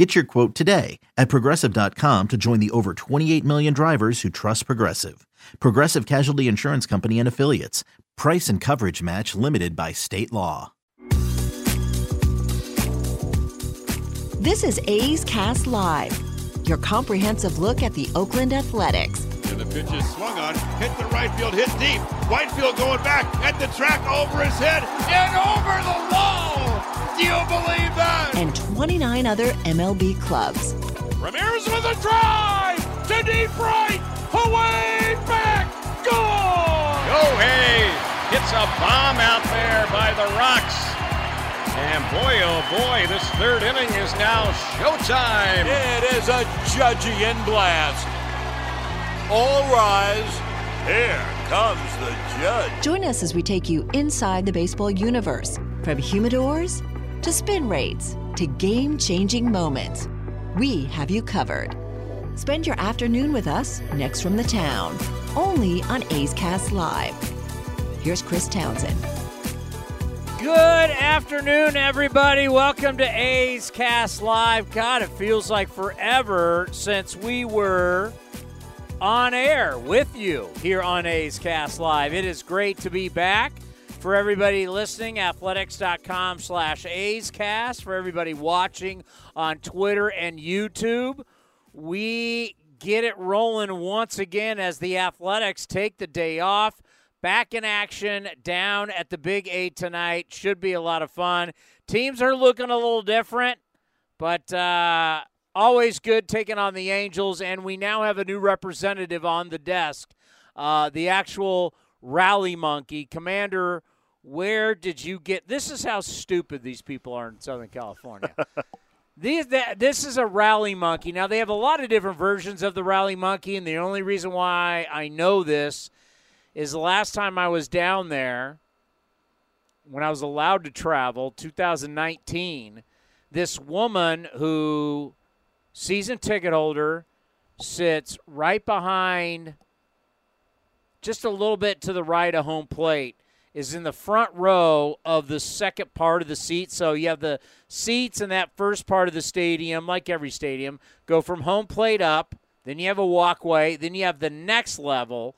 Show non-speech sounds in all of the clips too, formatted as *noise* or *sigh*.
Get your quote today at progressive.com to join the over 28 million drivers who trust Progressive. Progressive Casualty Insurance Company and Affiliates. Price and coverage match limited by state law. This is A's Cast Live, your comprehensive look at the Oakland Athletics. And the pitch is swung on, hit the right field, hit deep. Whitefield going back at the track over his head and over the wall. Do you believe that? And 29 other MLB clubs. Ramirez with a drive to deep right, away back, gone. Shohei hits a bomb out there by the Rocks. And boy, oh boy, this third inning is now showtime. It is a Judgian blast. All rise. Here comes the judge. Join us as we take you inside the baseball universe from humidors to spin rates to game changing moments. We have you covered. Spend your afternoon with us next from the town, only on A's Cast Live. Here's Chris Townsend. Good afternoon, everybody. Welcome to A's Cast Live. God, it feels like forever since we were on air with you here on A's Cast Live. It is great to be back. For everybody listening, athletics.com slash A's Cast. For everybody watching on Twitter and YouTube, we get it rolling once again as the Athletics take the day off. Back in action down at the Big A tonight. Should be a lot of fun. Teams are looking a little different, but uh, always good taking on the Angels. And we now have a new representative on the desk, uh, the actual rally monkey. Commander, where did you get this? Is how stupid these people are in Southern California. *laughs* These, this is a rally monkey. Now, they have a lot of different versions of the rally monkey, and the only reason why I know this is the last time I was down there, when I was allowed to travel, 2019, this woman who, season ticket holder, sits right behind, just a little bit to the right of home plate, is in the front row of the second part of the seat. So you have the seats in that first part of the stadium, like every stadium, go from home plate up. Then you have a walkway. Then you have the next level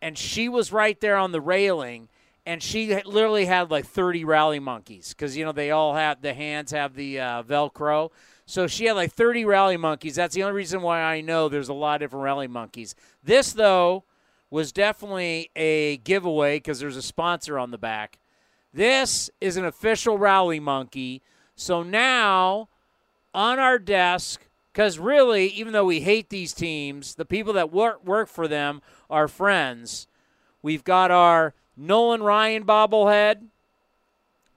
and she was right there on the railing and she literally had like 30 rally monkeys because you know they all have the hands have the uh, velcro so she had like 30 rally monkeys that's the only reason why i know there's a lot of different rally monkeys this though was definitely a giveaway because there's a sponsor on the back this is an official rally monkey so now on our desk because really, even though we hate these teams, the people that work work for them are friends. We've got our Nolan Ryan bobblehead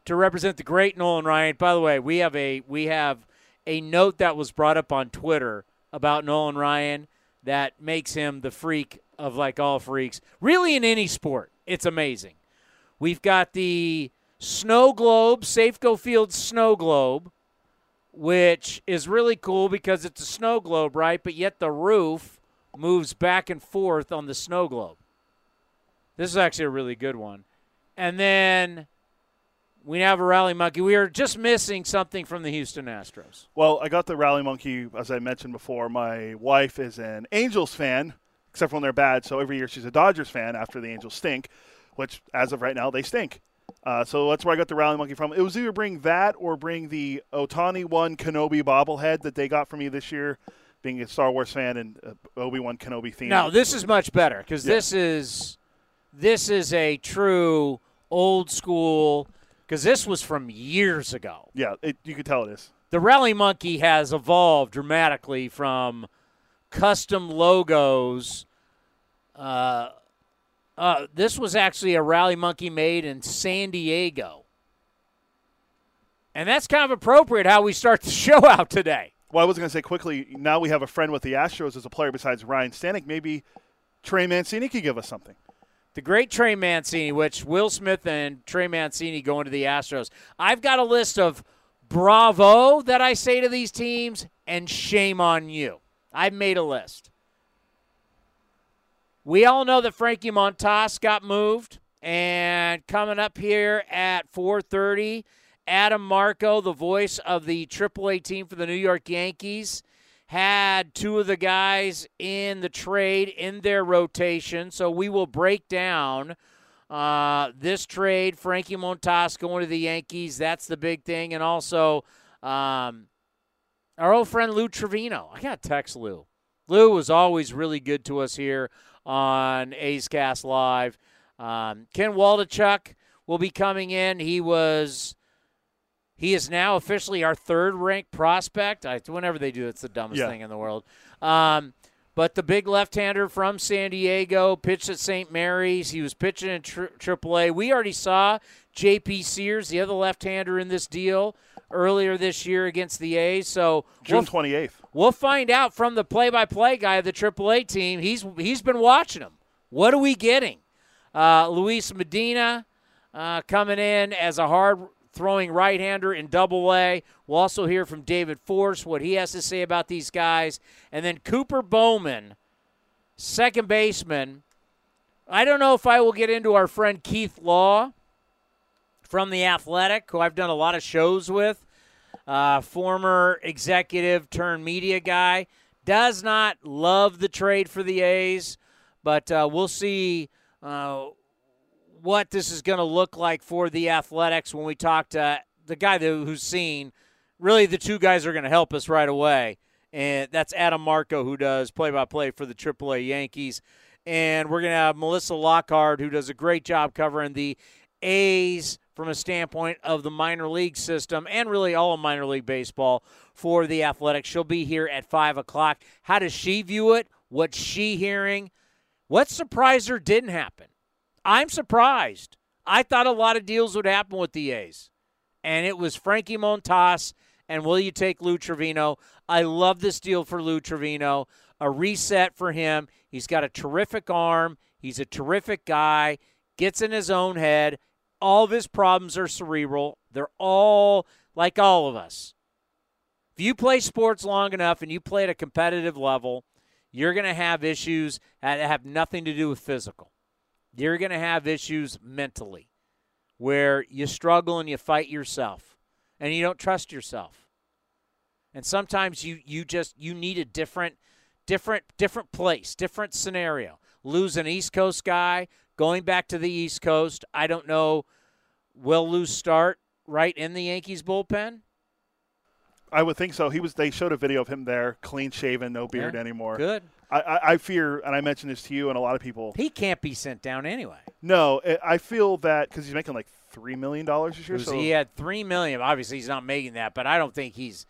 to represent the great Nolan Ryan. By the way, we have a we have a note that was brought up on Twitter about Nolan Ryan that makes him the freak of like all freaks. Really in any sport. It's amazing. We've got the snow globe, Safeco Field snow globe which is really cool because it's a snow globe, right? But yet the roof moves back and forth on the snow globe. This is actually a really good one. And then we have a rally monkey. We are just missing something from the Houston Astros. Well, I got the rally monkey, as I mentioned before. My wife is an Angels fan, except for when they're bad. So every year she's a Dodgers fan after the Angels stink, which, as of right now, they stink. Uh, so that's where I got the rally monkey from. It was either bring that or bring the Ohtani Wan Kenobi bobblehead that they got for me this year, being a Star Wars fan and uh, Obi Wan Kenobi theme. No, this is much better because yeah. this is this is a true old school. Because this was from years ago. Yeah, it, you could tell it is. The rally monkey has evolved dramatically from custom logos. Uh, uh, this was actually a rally monkey made in San Diego. And that's kind of appropriate how we start the *laughs* show out today. Well, I was going to say quickly, now we have a friend with the Astros as a player besides Ryne Stanek. Maybe Trey Mancini could give us something. The great Trey Mancini, which Will Smith and Trey Mancini going to the Astros. I've got a list of bravo that I say to these teams and shame on you. I've made a list. We all know that Frankie Montas got moved, and coming up here at 4:30, Adam Marco, the voice of the AAA team for the New York Yankees, had two of the guys in the trade in their rotation. So we will break down uh, this trade. Frankie Montas going to the Yankees. That's the big thing, and also um, our old friend Lou Trevino. I got to text Lou. Lou was always really good to us here on A's Cast Live. Um, Ken Waldichuk will be coming in. He was. He is now officially our third ranked prospect. I, whenever they do, it's the dumbest Yeah. thing in the world. Um, but the big left hander from San Diego pitched at St. Mary's. He was pitching in tri- AAA. We already saw J.P. Sears, the other left hander in this deal, earlier this year against the A's. So June we'll- twenty eighth. We'll find out from the play-by-play guy of the AAA team. He's he's been watching them. What are we getting? Uh, Luis Medina uh, coming in as a hard-throwing right-hander in Double A. We'll also hear from David Forst what he has to say about these guys, and then Cooper Bowman, second baseman. I don't know if I will get into our friend Keith Law from the Athletic, who I've done a lot of shows with uh, former executive turned media guy, does not love the trade for the A's, but uh, we'll see uh, what this is going to look like for the Athletics when we talk to the guy who's seen. Really, the two guys are going to help us right away, and that's Adam Marco, who does play-by-play for the AAA Yankees, and we're going to have Melissa Lockhart, who does a great job covering the A's from a standpoint of the minor league system and really all of minor league baseball for the Athletics. She'll be here at 5 o'clock. How does she view it? What's she hearing? What surprised her didn't happen? I'm surprised. I thought a lot of deals would happen with the A's, and it was Frankie Montas and will you take Lou Trevino? I love this deal for Lou Trevino. A reset for him. He's got a terrific arm. He's a terrific guy. Gets in his own head. All of his problems are cerebral. They're all like all of us. If you play sports long enough and you play at a competitive level, you're going to have issues that have nothing to do with physical. You're going to have issues mentally where you struggle and you fight yourself and you don't trust yourself. And sometimes you you just you need a different different different place, different scenario. Lou's an East Coast guy, going back to the East Coast. I don't know will Lou start right in the Yankees bullpen? I would think so. He was. They showed a video of him there, clean shaven, no beard Yeah, anymore. Good. I, I, I fear, and I mentioned this to you and a lot of people. He can't be sent down anyway. No, I- feel that because he's making like three million dollars this year. So he had three million. Obviously, he's not making that, but I don't think he's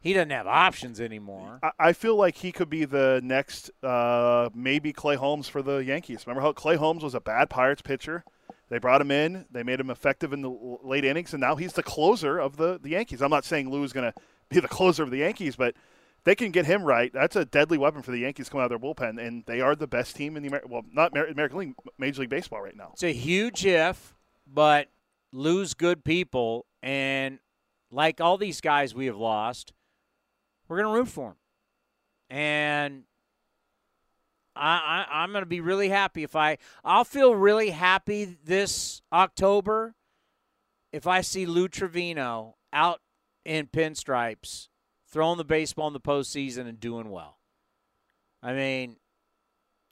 he doesn't have options anymore. I- feel like he could be the next, uh, maybe Clay Holmes for the Yankees. Remember how Clay Holmes was a bad Pirates pitcher? They brought him in. They made him effective in the late innings, and now he's the closer of the, the Yankees. I'm not saying Lou is going *laughs* to be the closer of the Yankees, but they can get him right. That's a deadly weapon for the Yankees coming out of their bullpen, and they are the best team in the Amer- well, not Amer- American League, Major League Baseball right now. It's a huge if, but Lou's good people, and like all these guys we have lost, we're gonna root for him. and I, I I'm gonna be really happy if I I'll feel really happy this October if I see Lou Trevino out in pinstripes throwing the baseball in the postseason and doing well. I mean,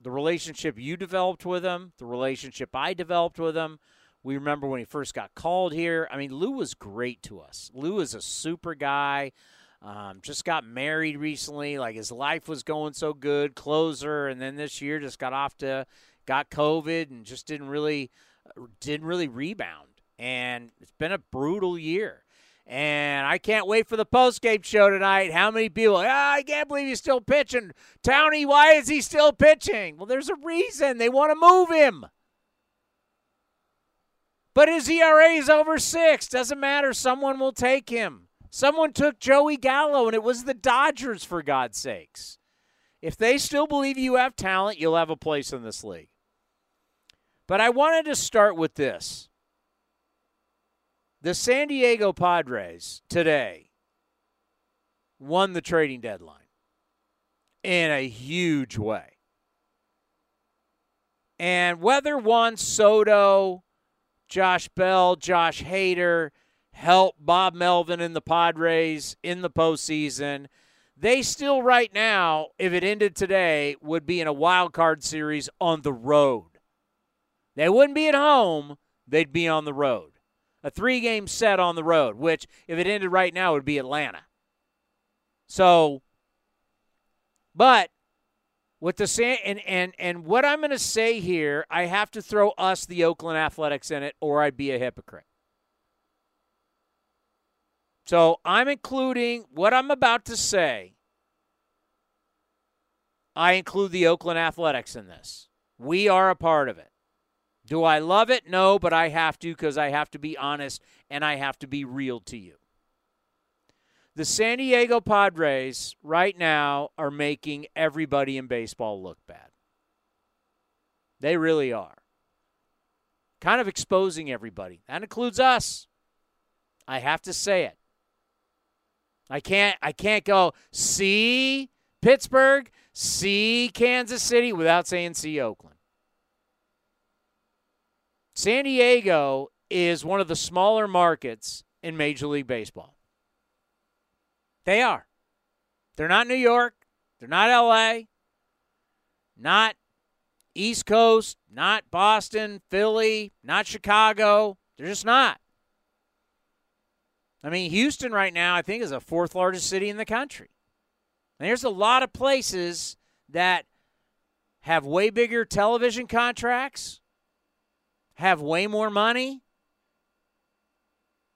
the relationship you developed with him, the relationship I developed with him. We remember when he first got called here. I mean, Lou was great to us. Lou is a super guy. Um, just got married recently. Like his life was going so good, closer, and then this year just got off to got COVID and just didn't really didn't really rebound. And it's been a brutal year. And I can't wait for the postgame show tonight. How many people? Ah, I can't believe he's still pitching. Townie, why is he still pitching? Well, there's a reason. They want to move him. But his ERA is over six. Doesn't matter. Someone will take him. Someone took Joey Gallo, and it was the Dodgers, for God's sakes. If they still believe you have talent, you'll have a place in this league. But I wanted to start with this. The San Diego Padres today won the trading deadline in a huge way. And whether Juan Soto, Josh Bell, Josh Hader help Bob Melvin and the Padres in the postseason, they still right now, if it ended today, would be in a wild card series on the road. They wouldn't be at home, they'd be on the road. A three game set on the road, which if it ended right now would be Atlanta. So but with the sand and and and what I'm going to say here, I have to throw us the Oakland Athletics in it, or I'd be a hypocrite. So I'm including what I'm about to say. I include the Oakland Athletics in this. We are a part of it. Do I love it? No, but I have to because I have to be honest and I have to be real to you. The San Diego Padres right now are making everybody in baseball look bad. They really are. Kind of exposing everybody. That includes us. I have to say it. I can't I can't go see Pittsburgh, see Kansas City without saying see Oakland. San Diego is one of the smaller markets in Major League Baseball. They are. They're not New York. They're not LA. Not East Coast. Not Boston, Philly, not Chicago. They're just not. I mean, Houston right now, I think, is the fourth largest city in the country. And there's a lot of places that have way bigger television contracts, have way more money,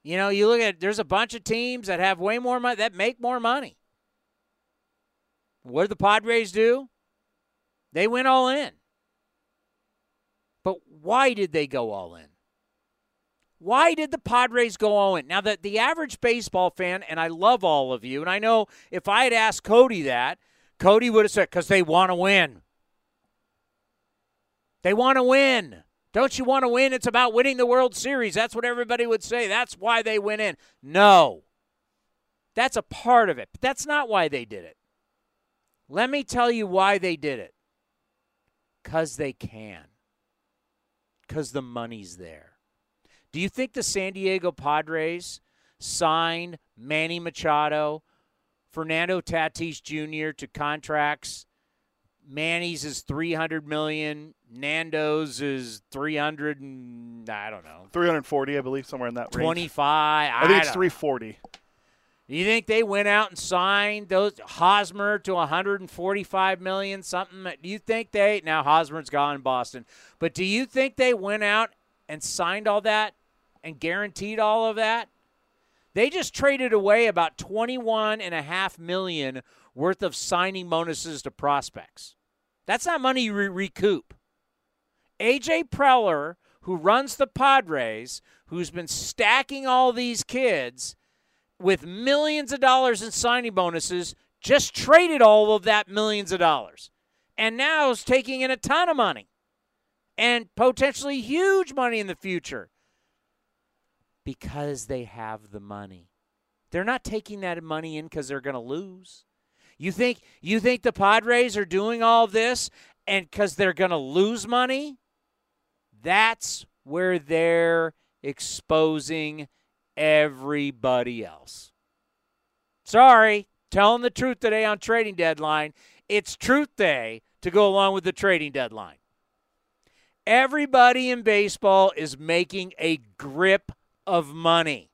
you know, you look at there's a bunch of teams that have way more money that make more money. What did the Padres do? They went all in. But why did they go all in? Why did the Padres go in? Now, that the average baseball fan, and I love all of you, and I know if I had asked Cody that, Cody would have said, because they want to win. They want to win. Don't you want to win? It's about winning the World Series. That's what everybody would say. That's why they went in. No. That's a part of it, but that's not why they did it. Let me tell you why they did it. Because they can. Because the money's there. Do you think the San Diego Padres signed Manny Machado, Fernando Tatis Jr. to contracts Manny's is 300 million. Nando's is 300 and I don't know. 340, I believe, somewhere in that 25. I, I think it's 340. You think they went out and signed those Hosmer to 145 million something? Do you think they now Hosmer's gone in Boston, but do you think they went out and signed all that and guaranteed all of that? They just traded away about 21 and a half million worth of signing bonuses to prospects. That's not money you re- recoup. AJ Preller, who runs the Padres, who's been stacking all these kids with millions of dollars in signing bonuses, just traded all of that millions of dollars. And now is taking in a ton of money and potentially huge money in the future because they have the money. They're not taking that money in because they're going to lose. You think you think the Padres are doing all this and cuz they're going to lose money? That's where they're exposing everybody else. Sorry, telling the truth today on trading deadline. It's truth day to go along with the trading deadline. Everybody in baseball is making a grip of money.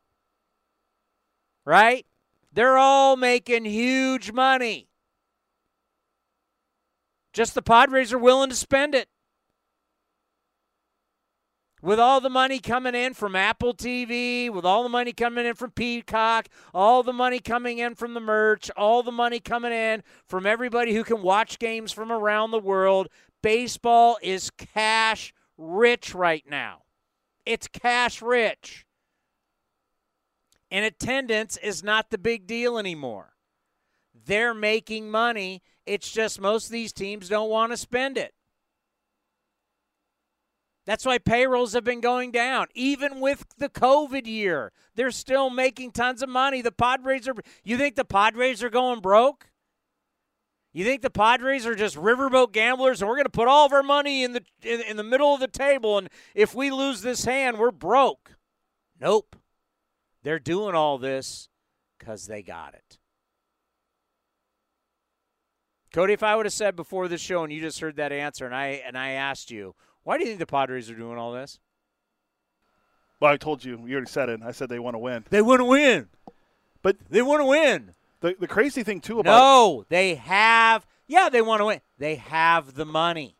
Right? They're all making huge money. Just the Padres are willing to spend it. With all the money coming in from Apple TV, with all the money coming in from Peacock, all the money coming in from the merch, all the money coming in from everybody who can watch games from around the world, baseball is cash rich right now. It's cash rich and attendance is not the big deal anymore. They're making money. It's just most of these teams don't want to spend it. That's why payrolls have been going down. Even with the COVID year, they're still making tons of money. The Padres are. You think the Padres are going broke? You think the Padres are just riverboat gamblers and we're going to put all of our money in the in, in the middle of the table and if we lose this hand, we're broke? Nope. They're doing all this cuz they got it. Cody, if I would have said before the show and you just heard that answer and I and I asked you, why do you think the Padres are doing all this? Well, I told you. You already said it. I said they want to win. They want to win. But they want to win. The the crazy thing too about No, they have Yeah, they want to win. They have the money.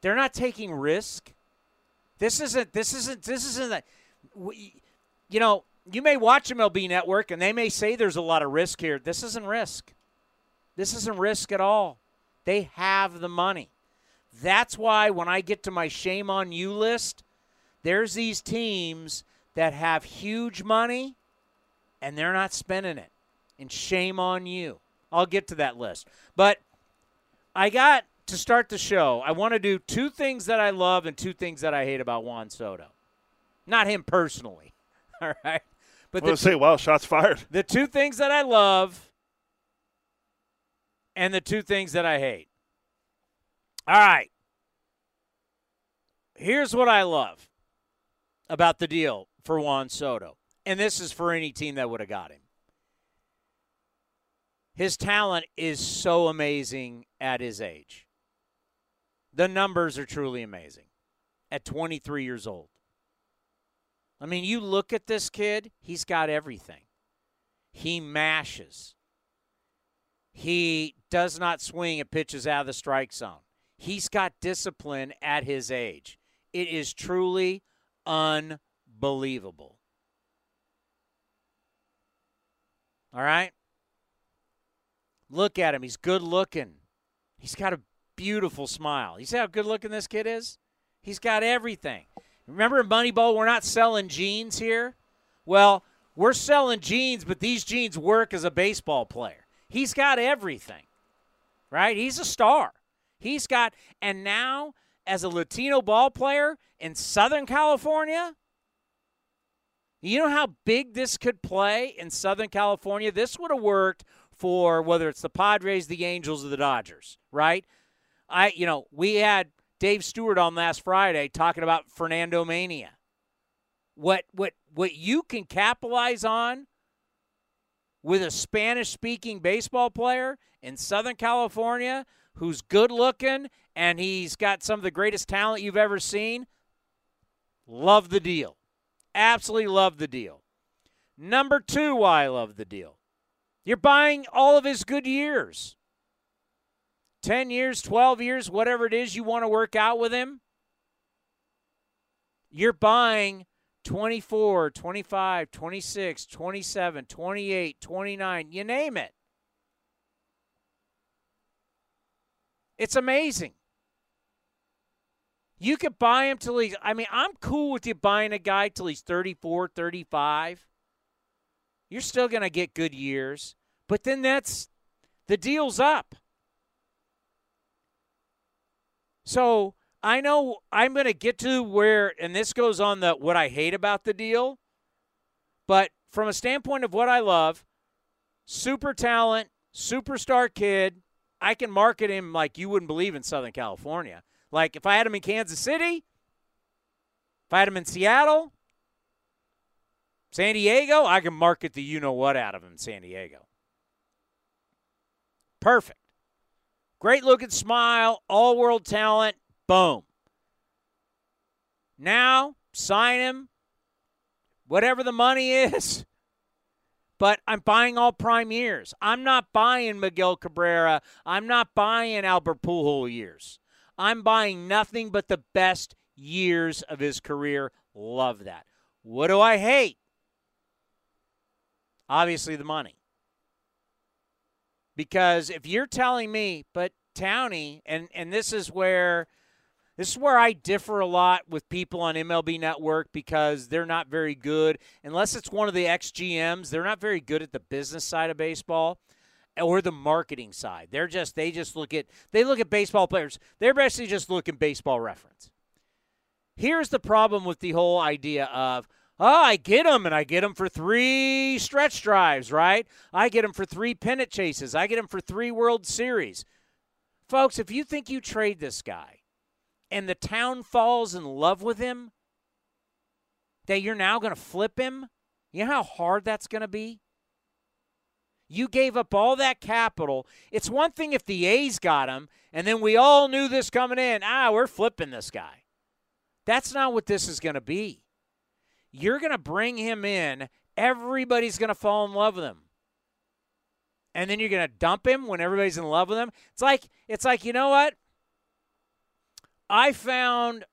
They're not taking risk. This isn't this isn't this isn't that you know, you may watch MLB Network and they may say there's a lot of risk here. This isn't risk. This isn't risk at all. They have the money. That's why when I get to my shame on you list, there's these teams that have huge money and they're not spending it. And shame on you. I'll get to that list. But I got to start the show. I want to do two things that I love and two things that I hate about Juan Soto. Not him personally. *laughs* All right. But I was say, wow, shots fired. The two things that I love and the two things that I hate. All right. Here's what I love about the deal for Juan Soto. And this is for any team that would have got him. His talent is so amazing at his age. The numbers are truly amazing at 23 years old. I mean, you look at this kid, he's got everything. He mashes. He does not swing at pitches out of the strike zone. He's got discipline at his age. It is truly unbelievable. All right? Look at him. He's good looking. He's got a beautiful smile. You see how good looking this kid is? He's got everything. Remember in Moneyball, we're not selling jeans here? Well, we're selling jeans, but these jeans work as a baseball player. He's got everything, right? He's a star. He's got, and now as a Latino ball player in Southern California, you know how big this could play in Southern California? This would have worked for whether it's the Padres, the Angels, or the Dodgers, right? I, you know, we had Dave Stewart on last Friday talking about Fernando Mania. What what what you can capitalize on with a Spanish speaking baseball player in Southern California who's good looking and he's got some of the greatest talent you've ever seen. Love the deal. Absolutely love the deal. Number two, why I love the deal. You're buying all of his good years 10 years, 12 years, whatever it is you want to work out with him. You're buying 24, 25, 26, 27, 28, 29, you name it. It's amazing. You could buy him till he's, I mean, I'm cool with you buying a guy till he's 34, 35. You're still going to get good years. But then that's, the deal's up. So I know I'm going to get to where, and this goes on the what I hate about the deal, but from a standpoint of what I love, super talent, superstar kid, I can market him like you wouldn't believe in Southern California. Like if I had him in Kansas City, if I had him in Seattle, San Diego, I can market the you know what out of him in San Diego. Perfect. Great looking smile, all world talent. Boom. Now, sign him, whatever the money *laughs* is. But I'm buying all prime years. I'm not buying Miguel Cabrera. I'm not buying Albert Pujols years. I'm buying nothing but the best years of his career. Love that. What do I hate? Obviously, the money. Because if you're telling me, but Townie, and, and this is where this is where I differ a lot with people on MLB Network because they're not very good. Unless it's one of the ex-GMs, they're not very good at the business side of baseball or the marketing side. They're just they just look at they look at baseball players. They're basically just looking baseball reference. Here's the problem with the whole idea of, oh, I get them and I get them for three stretch drives, right? I get them for three pennant chases. I get them for three World Series. Folks, if you think you trade this guy and the town falls in love with him, that you're now going to flip him, you know how hard that's going to be? You gave up all that capital. It's one thing if the A's got him, and then we all knew this coming in. Ah, we're flipping this guy. That's not what this is going to be. You're going to bring him in. Everybody's going to fall in love with him. And then you're going to dump him when everybody's in love with him. It's like it's like, you know what? I found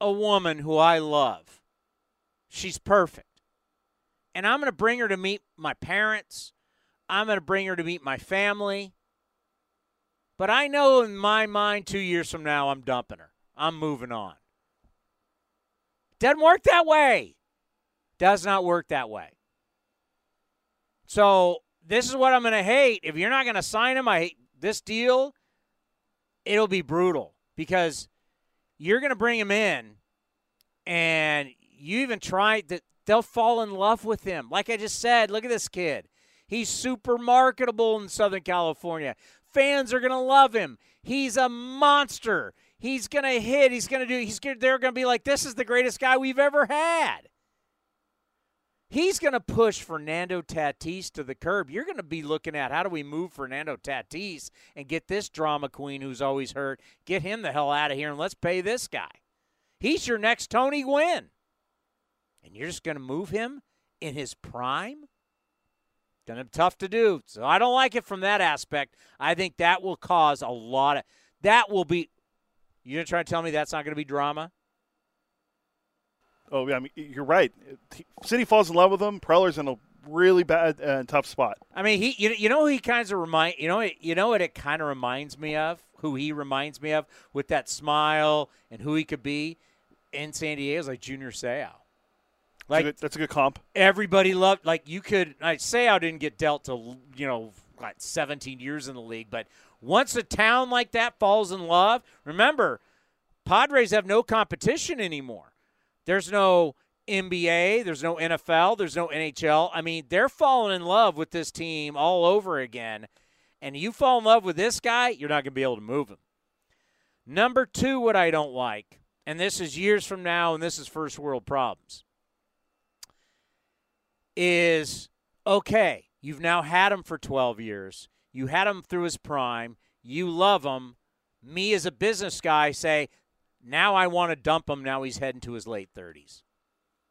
a woman who I love. She's perfect. And I'm going to bring her to meet my parents. I'm going to bring her to meet my family. But I know in my mind, two years from now, I'm dumping her. I'm moving on. Doesn't work that way. Does not work that way. So this is what I'm going to hate. If you're not going to sign him, I hate this deal. It'll be brutal because you're going to bring him in, and you even try that they'll fall in love with him. Like I just said, look at this kid. He's super marketable in Southern California. Fans are going to love him. He's a monster. He's going to hit. He's going to do. He's. They're going to be like, this is the greatest guy we've ever had. He's going to push Fernando Tatis to the curb. You're going to be looking at how do we move Fernando Tatis and get this drama queen who's always hurt, get him the hell out of here, and let's pay this guy. He's your next Tony Gwynn. And you're just going to move him in his prime? Gonna be tough to do. So I don't like it from that aspect. I think that will cause a lot of that will be you're try to tell me that's not gonna be drama? Oh yeah, I mean you're right. City falls in love with him. Preller's in a really bad and uh, tough spot. I mean, he you, you know he kind of remind you know you know what it kind of reminds me of who he reminds me of with that smile and who he could be in San Diego is like Junior Seau. Like that's a, good, that's a good comp. Everybody loved like you could. I say I didn't get dealt to you know like 17 years in the league, but once a town like that falls in love, remember, Padres have no competition anymore. There's no NBA, there's no NFL, there's no NHL. I mean, they're falling in love with this team all over again. And you fall in love with this guy, you're not going to be able to move him. Number two, what I don't like, and this is years from now, and this is first world problems is okay, you've now had him for 12 years. You had him through his prime. You love him. Me as a business guy say, now I want to dump him. Now he's heading to his late 30s.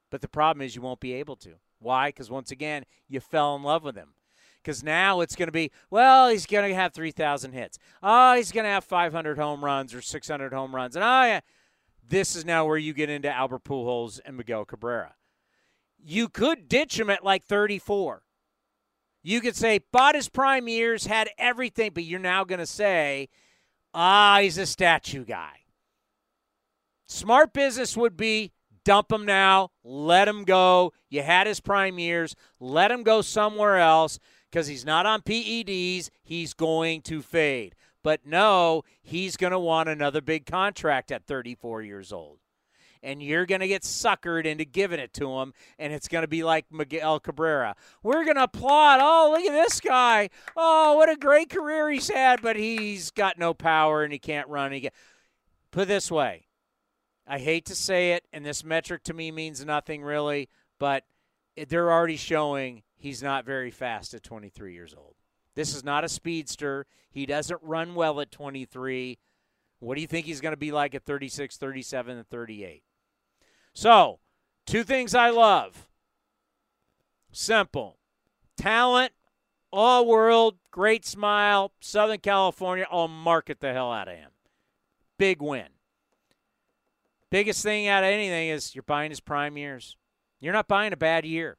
But the problem is you won't be able to. Why? Because once again, you fell in love with him. Because now it's going to be, well, he's going to have 3,000 hits. Oh, he's going to have 500 home runs or 600 home runs. And oh, yeah. This is now where you get into Albert Pujols and Miguel Cabrera you could ditch him at like 34. You could say, bought his prime years, had everything, but you're now going to say, ah, he's a statue guy. Smart business would be dump him now, let him go. You had his prime years, let him go somewhere else because he's not on PEDs. He's going to fade. But no, he's going to want another big contract at 34 years old and you're going to get suckered into giving it to him, and it's going to be like Miguel Cabrera. We're going to applaud. Oh, look at this guy. Oh, what a great career he's had, but he's got no power and he can't run. He get... Put it this way I hate to say it, and this metric to me means nothing really, but they're already showing he's not very fast at 23 years old. This is not a speedster. He doesn't run well at 23. What do you think he's going to be like at 36, 37, and 38? So, two things I love. Simple. Talent, all world, great smile, Southern California. I'll market the hell out of him. Big win. Biggest thing out of anything is you're buying his prime years. You're not buying a bad year.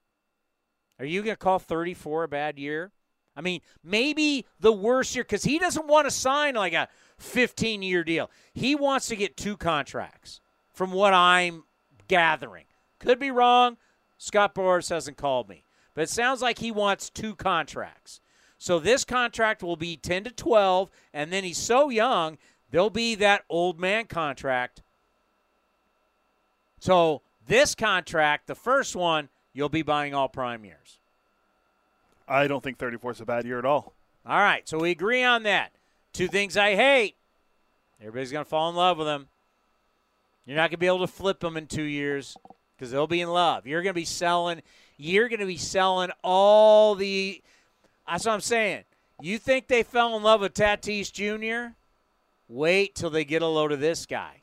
Are you going to call 34 a bad year? I mean, maybe the worst year because he doesn't want to sign like a 15 year deal. He wants to get two contracts, from what I'm gathering. Could be wrong. Scott Boras hasn't called me. But it sounds like he wants two contracts. So this contract will be 10 to 12, and then he's so young, there'll be that old man contract. So this contract, the first one, you'll be buying all prime years. I don't think 34 is a bad year at all. All right, so we agree on that. Two things I hate. Everybody's going to fall in love with him. You're not going to be able to flip them in two years because they'll be in love. You're going to be selling. You're going to be selling all the. That's what I'm saying. You think they fell in love with Tatis Jr.? Wait till they get a load of this guy.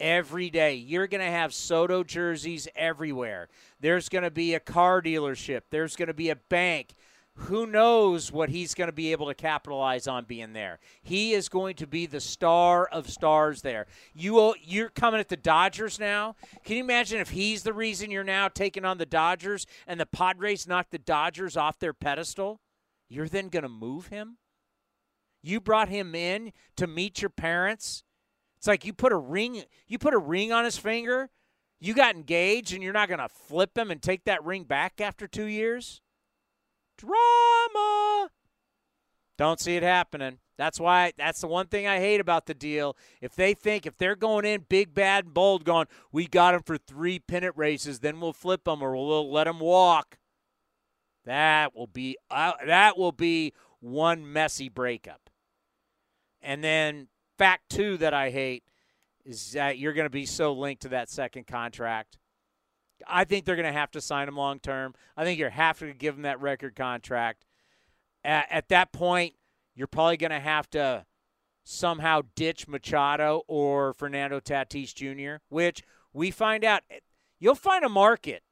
Every day, you're going to have Soto jerseys everywhere. There's going to be a car dealership. There's going to be a bank who knows what he's going to be able to capitalize on being there. He is going to be the star of stars there. You you're coming at the Dodgers now. Can you imagine if he's the reason you're now taking on the Dodgers and the Padres knock the Dodgers off their pedestal? You're then going to move him? You brought him in to meet your parents? It's like you put a ring you put a ring on his finger. You got engaged and you're not going to flip him and take that ring back after 2 years? Drama. Don't see it happening. That's why that's the one thing I hate about the deal. If they think if they're going in big, bad, and bold, going, we got him for three pennant races, then we'll flip them or we'll let him walk. That will be uh, that will be one messy breakup. And then fact two that I hate is that you're going to be so linked to that second contract. I think they're going to have to sign him long term. I think you're have to give him that record contract. At, at that point, you're probably going to have to somehow ditch Machado or Fernando Tatis Jr., which we find out eh, you'll find a market.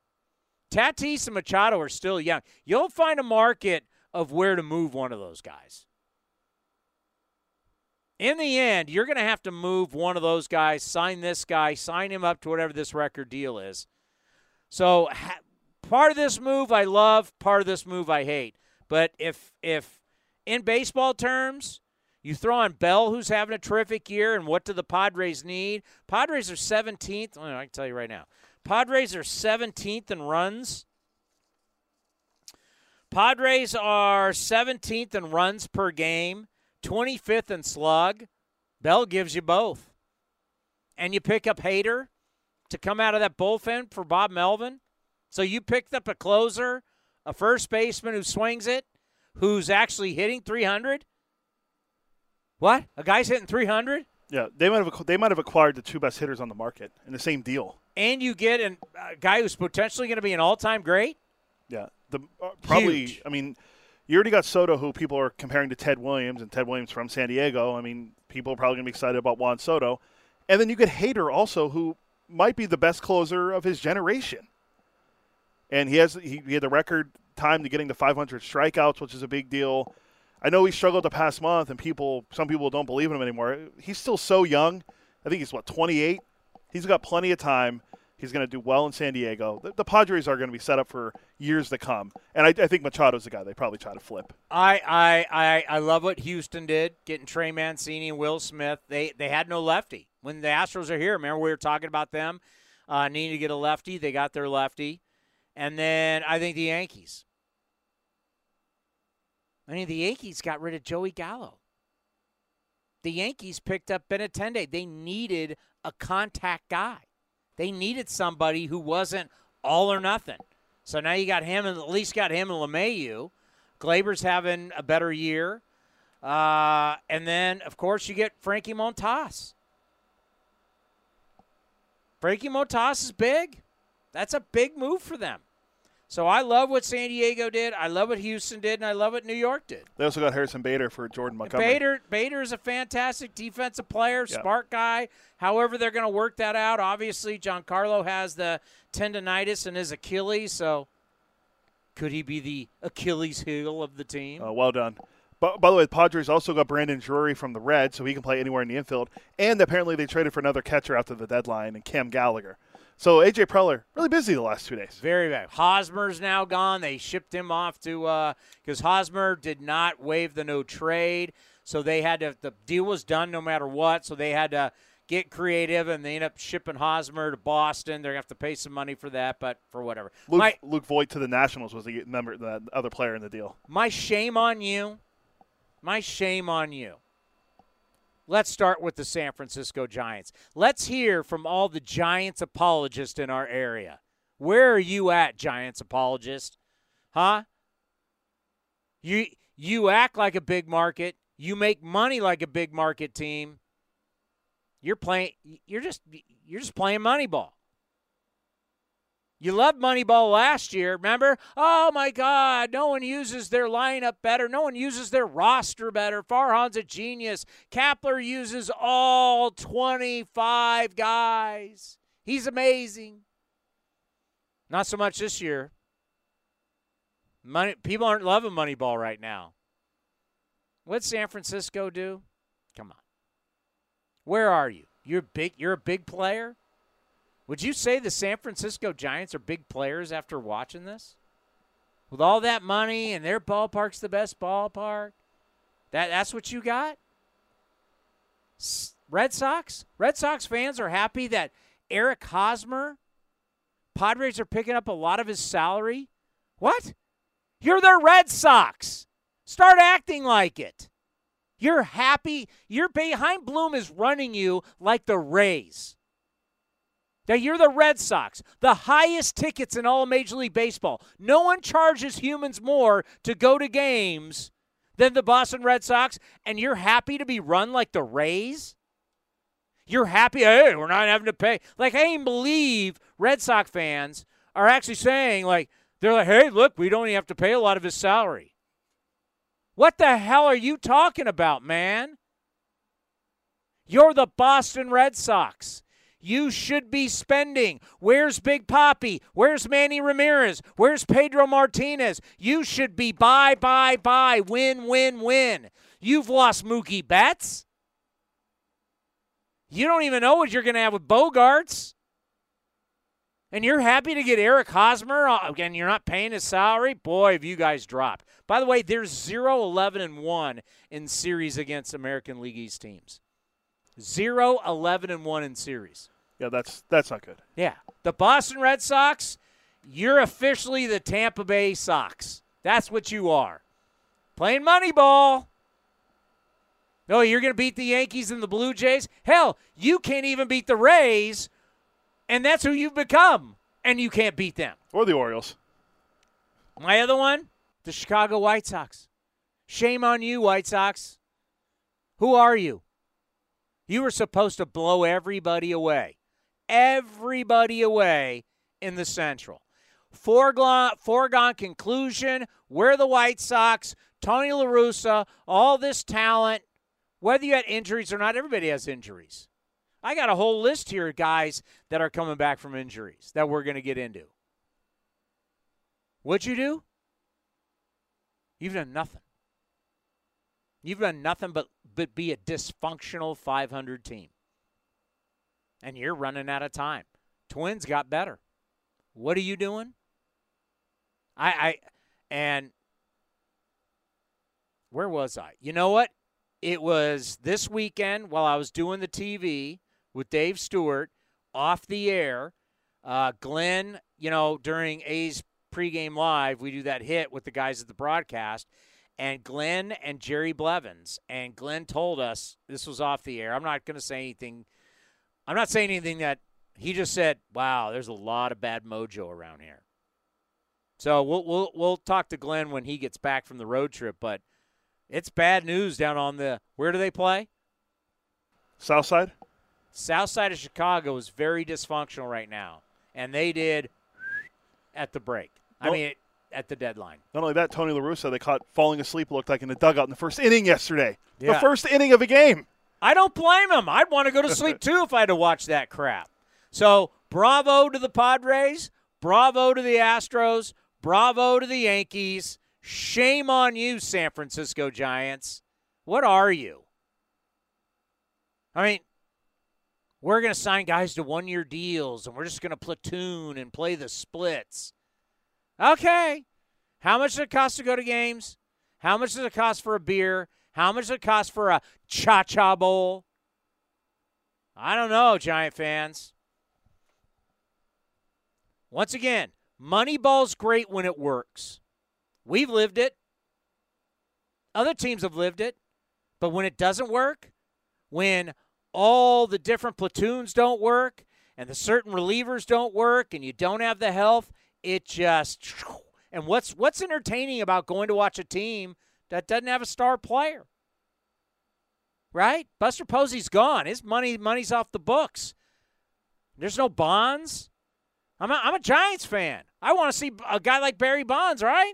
Tatis and Machado are still young. You'll find a market of where to move one of those guys. In the end, you're going to have to move one of those guys, sign this guy, sign him up to whatever this record deal is. So ha- part of this move I love, part of this move I hate. But if if in baseball terms, you throw on Bell, who's having a terrific year, and what do the Padres need? Padres are 17th. Well, I can tell you right now. Padres are 17th in runs. Padres are 17th in runs per game, 25th in slug. Bell gives you both. And you pick up Hader, to come out of that bullpen for Bob Melvin. So you picked up a closer, a first baseman who swings it, who's actually hitting 300. What? A guy's hitting 300? Yeah, they might have they might have acquired the two best hitters on the market in the same deal. And you get an, a guy who's potentially going to be an all-time great. Yeah, the uh, probably. Huge. I mean, you already got Soto, who people are comparing to Ted Williams, and Ted Williams from San Diego. I mean, people are probably going to be excited about Juan Soto, and then you get Hader also, who might be the best closer of his generation. And he has he, he had the record time to getting to 500 strikeouts, which is a big deal. I know he struggled the past month, and people some people don't believe in him anymore. He's still so young. I think he's what 28. He's got plenty of time. He's going to do well in San Diego. The, the, Padres are going to be set up for years to come, and I, I, think Machado's the guy they probably try to flip. I, I I I love what Houston did, getting Trey Mancini and Will Smith. They they had no lefty when the Astros are here. Remember we were talking about them uh, needing to get a lefty. They got their lefty, and then I think the Yankees. I mean, the Yankees got rid of Joey Gallo. The Yankees picked up Benintendi. They needed a contact guy. They needed somebody who wasn't all or nothing. So now you got him, and at least got him and LeMahieu. Gleyber's having a better year. Uh, and then, of course, you get Frankie Montas. Frankie Montas is big. That's a big move for them. So I love what San Diego did. I love what Houston did, and I love what New York did. They also got Harrison Bader for Jordan Montgomery. Bader, Bader is a fantastic defensive player, Yeah. smart guy. However, they're going to work that out. Obviously, Giancarlo has the tendonitis in his Achilles, so could he be the Achilles heel of the team? Uh, well done. But by the way, the Padres also got Brandon Drury from the Reds, so he can play anywhere in the infield. And apparently, they traded for another catcher after the deadline, and Cam Gallagher. So AJ Preller really busy the last two days. Very bad. Hosmer's now gone. They shipped him off to uh, because Hosmer did not waive the no trade, so they had to. The deal was done no matter what, so they had to get creative, and they end up shipping Hosmer to Boston. They're gonna have to pay some money for that, but for whatever. Luke, My Luke Voit to the Nationals was the member, the other player in the deal. my shame on you. My shame on you. Let's start with the San Francisco Giants. Let's hear from all the Giants apologists in our area. Where are you at, Giants apologist? Huh? You you act like a big market. You make money like a big market team. You're playing you're just you're just playing money ball. You loved Moneyball last year, remember? Oh my God, no one uses their lineup better. No one uses their roster better. Farhan's a genius. Kapler uses all 25 guys. He's amazing. Not so much this year. Money, people aren't loving Moneyball right now. What'd San Francisco do? Come on. Where are you? You're big. You're a big player. Would you say the San Francisco Giants are big players after watching this? With all that money and their ballpark's the best ballpark? That that's what you got? Red Sox? Red Sox fans are happy that Eric Hosmer Padres are picking up a lot of his salary? What? You're the Red Sox. Start acting like it. You're happy. You're Chaim Bloom is running you like the Rays. Now you're the Red Sox, the highest tickets in all Major League Baseball. No one charges humans more to go to games than the Boston Red Sox, and you're happy to be run like the Rays? You're happy, hey, we're not having to pay. Like, I can't believe Red Sox fans are actually saying, like, they're like, hey, look, we don't even have to pay a lot of his salary. What the hell are you talking about, man? You're the Boston Red Sox you should be spending. Where's Big Poppy? Where's Manny Ramirez? Where's Pedro Martinez? You should be buy, buy, buy, win, win, win. You've lost Mookie Betts. You don't even know what you're going to have with Bogaerts. And you're happy to get Eric Hosmer, uh, Again, you're not paying his salary? Boy, have you guys dropped. By the way, there's 0 11 and 1 in series against American League East teams. 0 11 and 1 in series. Yeah, that's that's not good. Yeah. The Boston Red Sox, you're officially the Tampa Bay Sox. That's what you are. Playing Moneyball. No, you're going to beat the Yankees and the Blue Jays? Hell, you can't even beat the Rays, and that's who you've become, and you can't beat them. Or the Orioles. My other one, the Chicago White Sox. Shame on you, White Sox. Who are you? You were supposed to blow everybody away everybody away in the Central. Foregone, foregone conclusion, we're the White Sox, Tony La Russa, all this talent. Whether you had injuries or not, everybody has injuries. I got a whole list here, guys, that are coming back from injuries that we're going to get into. What'd you do? You've done nothing. You've done nothing but, but be a dysfunctional 500 team and you're running out of time. Twins got better. What are you doing? I, I, and where was I? You know what? It was this weekend while I was doing the TV with Dave Stewart off the air. Uh, Glenn, you know, during A's pregame live, we do that hit with the guys at the broadcast. And Glenn and Jerry Blevins. And Glenn told us this was off the air. I'm not going to say anything I'm not saying anything that he just said, "Wow, there's a lot of bad mojo around here." So we'll we'll we'll talk to Glenn when he gets back from the road trip, but it's bad news down on the where do they play? South side. South side of Chicago is very dysfunctional right now, and they did at the break. I mean, at the deadline. Not only that, Tony La Russa, they caught falling asleep looked like in the dugout in the first inning yesterday. Yeah. The first inning of a game. I don't blame him. I'd want to go to *laughs* sleep too if I had to watch that crap. So, bravo to the Padres. Bravo to the Astros. Bravo to the Yankees. Shame on you, San Francisco Giants. What are you? I mean, we're going to sign guys to one year deals and we're just going to platoon and play the splits. Okay. How much does it cost to go to games? How much does it cost for a beer? How much does it cost for a cha cha bowl? I don't know, Giant fans. Once again, Moneyball's great when it works. We've lived it. Other teams have lived it. But when it doesn't work, when all the different platoons don't work and the certain relievers don't work and you don't have the health, it just and what's what's entertaining about going to watch a team that doesn't have a star player? Right? Buster Posey's gone. His money money's off the books. There's no Bonds. I'm a, I'm a Giants fan. I want to see a guy like Barry Bonds, right?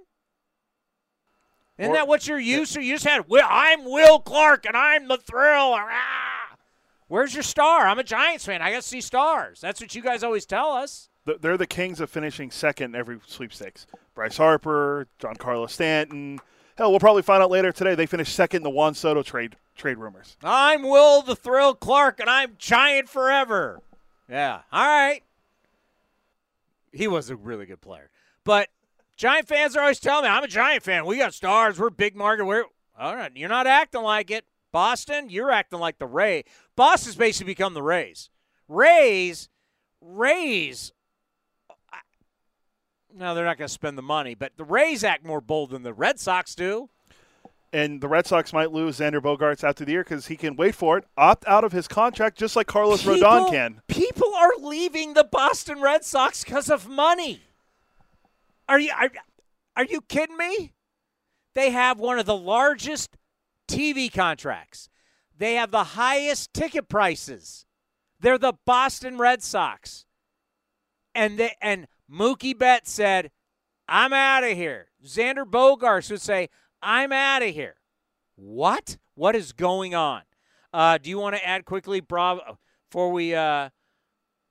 Isn't Or- that what you're used to? You just had, "Will- I'm Will Clark and I'm the thrill. Ah! Where's your star? I'm a Giants fan. I got to see stars. That's what you guys always tell us. Th- They're the kings of finishing second in every sweepstakes. Bryce Harper, Giancarlo Stanton. Hell, we'll probably find out later today. They finished second in the Juan Soto trade trade rumors. I'm Will the Thrill Clark, and I'm Giant forever. Yeah. All right. He was a really good player. But Giant fans are always telling me, I'm a Giant fan. We got stars. We're big market. We're all right. You're not acting like it. Boston, you're acting like the Ray. Boston's basically become the Rays. Rays, Rays. No, they're not going to spend the money, but the Rays act more bold than the Red Sox do. And the Red Sox might lose Xander Bogaerts after the year because he can wait for it, opt out of his contract just like Carlos Rodon can. People are leaving the Boston Red Sox because of money. Are you are, are you kidding me? They have one of the largest TV contracts. They have the highest ticket prices. They're the Boston Red Sox. And they and Mookie Betts said, "I'm out of here." Xander Bogaerts would say, "I'm out of here." What? What is going on? Uh, do you want to add quickly, Bravo, before we uh,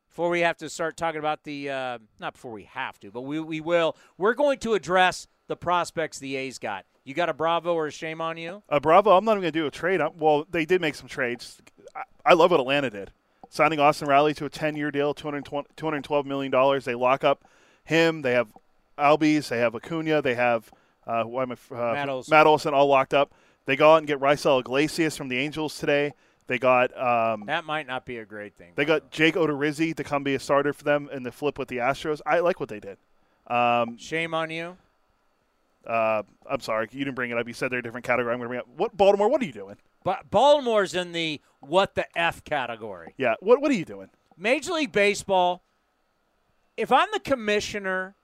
before we have to start talking about the uh, not before we have to, but we we will. We're going to address the prospects the A's got. You got a Bravo or a shame on you? Uh, Bravo, I'm not even going to do a trade. i well, they did make some trades. I, I love what Atlanta did. Signing Austin Riley to a 10 year deal, $220 $212 million. They lock up him. They have Albies. They have Acuna. They have uh, why am I, uh, Matt Olson. Matt Olson all locked up. They go out and get Raisel Iglesias from the Angels today. They got um, That might not be a great thing. they got Jake Odorizzi to come be a starter for them in the flip with the Astros. I like what they did. Um, shame on you. uh, I'm sorry, you didn't bring it up. You said they're a different category. I'm going to bring up what Baltimore. What are you doing? But Baltimore's in the what the f category. Yeah, what what are you doing? Major League Baseball. If I'm the commissioner,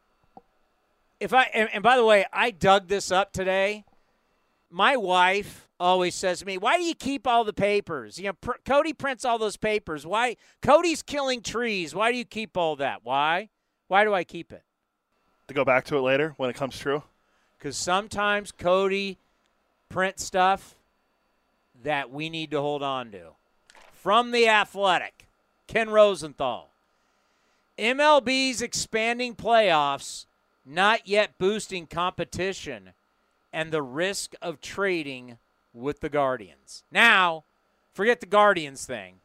if I and, and by the way, I dug this up today. My wife always says to me, "Why do you keep all the papers? You know, pr- Cody prints all those papers. Why? Cody's killing trees. Why do you keep all that? Why? Why do I keep it? To go back to it later when it comes true. Because sometimes Cody prints stuff that we need to hold on to. From the Athletic, Ken Rosenthal. MLB's expanding playoffs not yet boosting competition and the risk of trading with the Guardians. Now, forget the Guardians thing.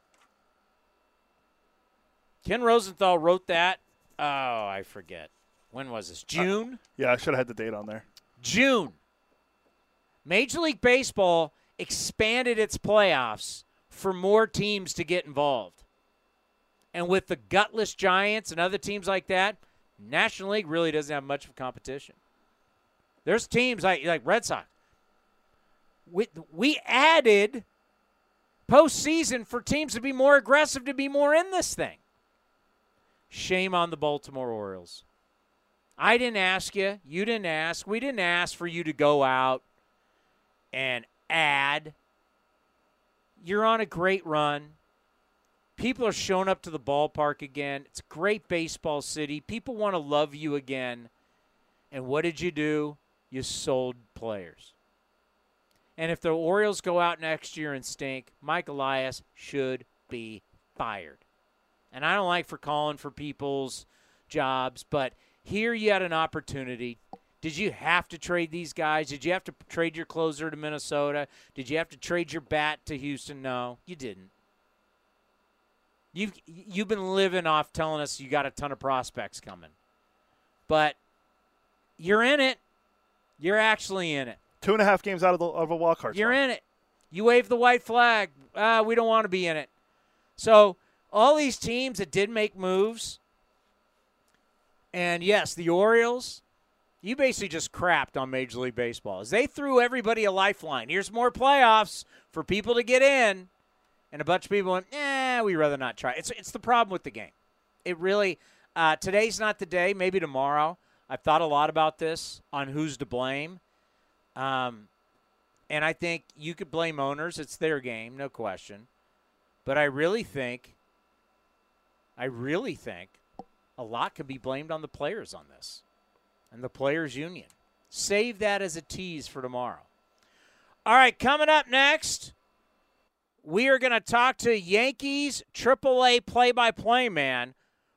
Ken Rosenthal wrote that. Oh, I forget. When was this? Uh, June? Yeah, I should have had the date on there. June. Major League Baseball expanded its playoffs for more teams to get involved. And with the gutless Giants and other teams like that, National League really doesn't have much of competition. There's teams like like Red Sox. We, we added postseason for teams to be more aggressive, to be more in this thing. Shame on the Baltimore Orioles. I didn't ask you. You didn't ask. We didn't ask for you to go out and add. You're on a great run. People are showing up to the ballpark again. It's a great baseball city. People want to love you again. And what did you do? You sold players. And if the Orioles go out next year and stink, Mike Elias should be fired. And I don't like for calling for people's jobs, but here you had an opportunity. Did you have to trade these guys? Did you have to trade your closer to Minnesota? Did you have to trade your bat to Houston? No, you didn't. You've you've been living off telling us you got a ton of prospects coming, but you're in it. You're actually in it. Two and a half games out of, the, of a wild card. You're in it. You wave the white flag. Uh, we don't want to be in it. So all these teams that did make moves, and yes, the Orioles, you basically just crapped on Major League Baseball. As they threw everybody a lifeline. Here's more playoffs for people to get in, And a bunch of people went, "Eh, we rather not try." It's it's the problem with the game. It really uh, today's not the day. Maybe tomorrow. I've thought a lot about this on who's to blame. Um, and I think you could blame owners. It's their game, no question. But I really think, I really think a lot can be blamed on the players on this and the players' union. Save that as a tease for tomorrow. All right, coming up next, we are going to talk to Yankees AAA play by play man.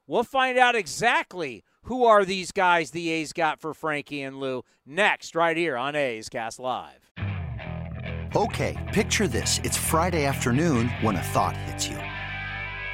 We'll find out exactly who are these guys the A's got for Frankie and Lou next, right here on A's Cast Live. Okay, picture this. It's Friday afternoon when a thought hits you.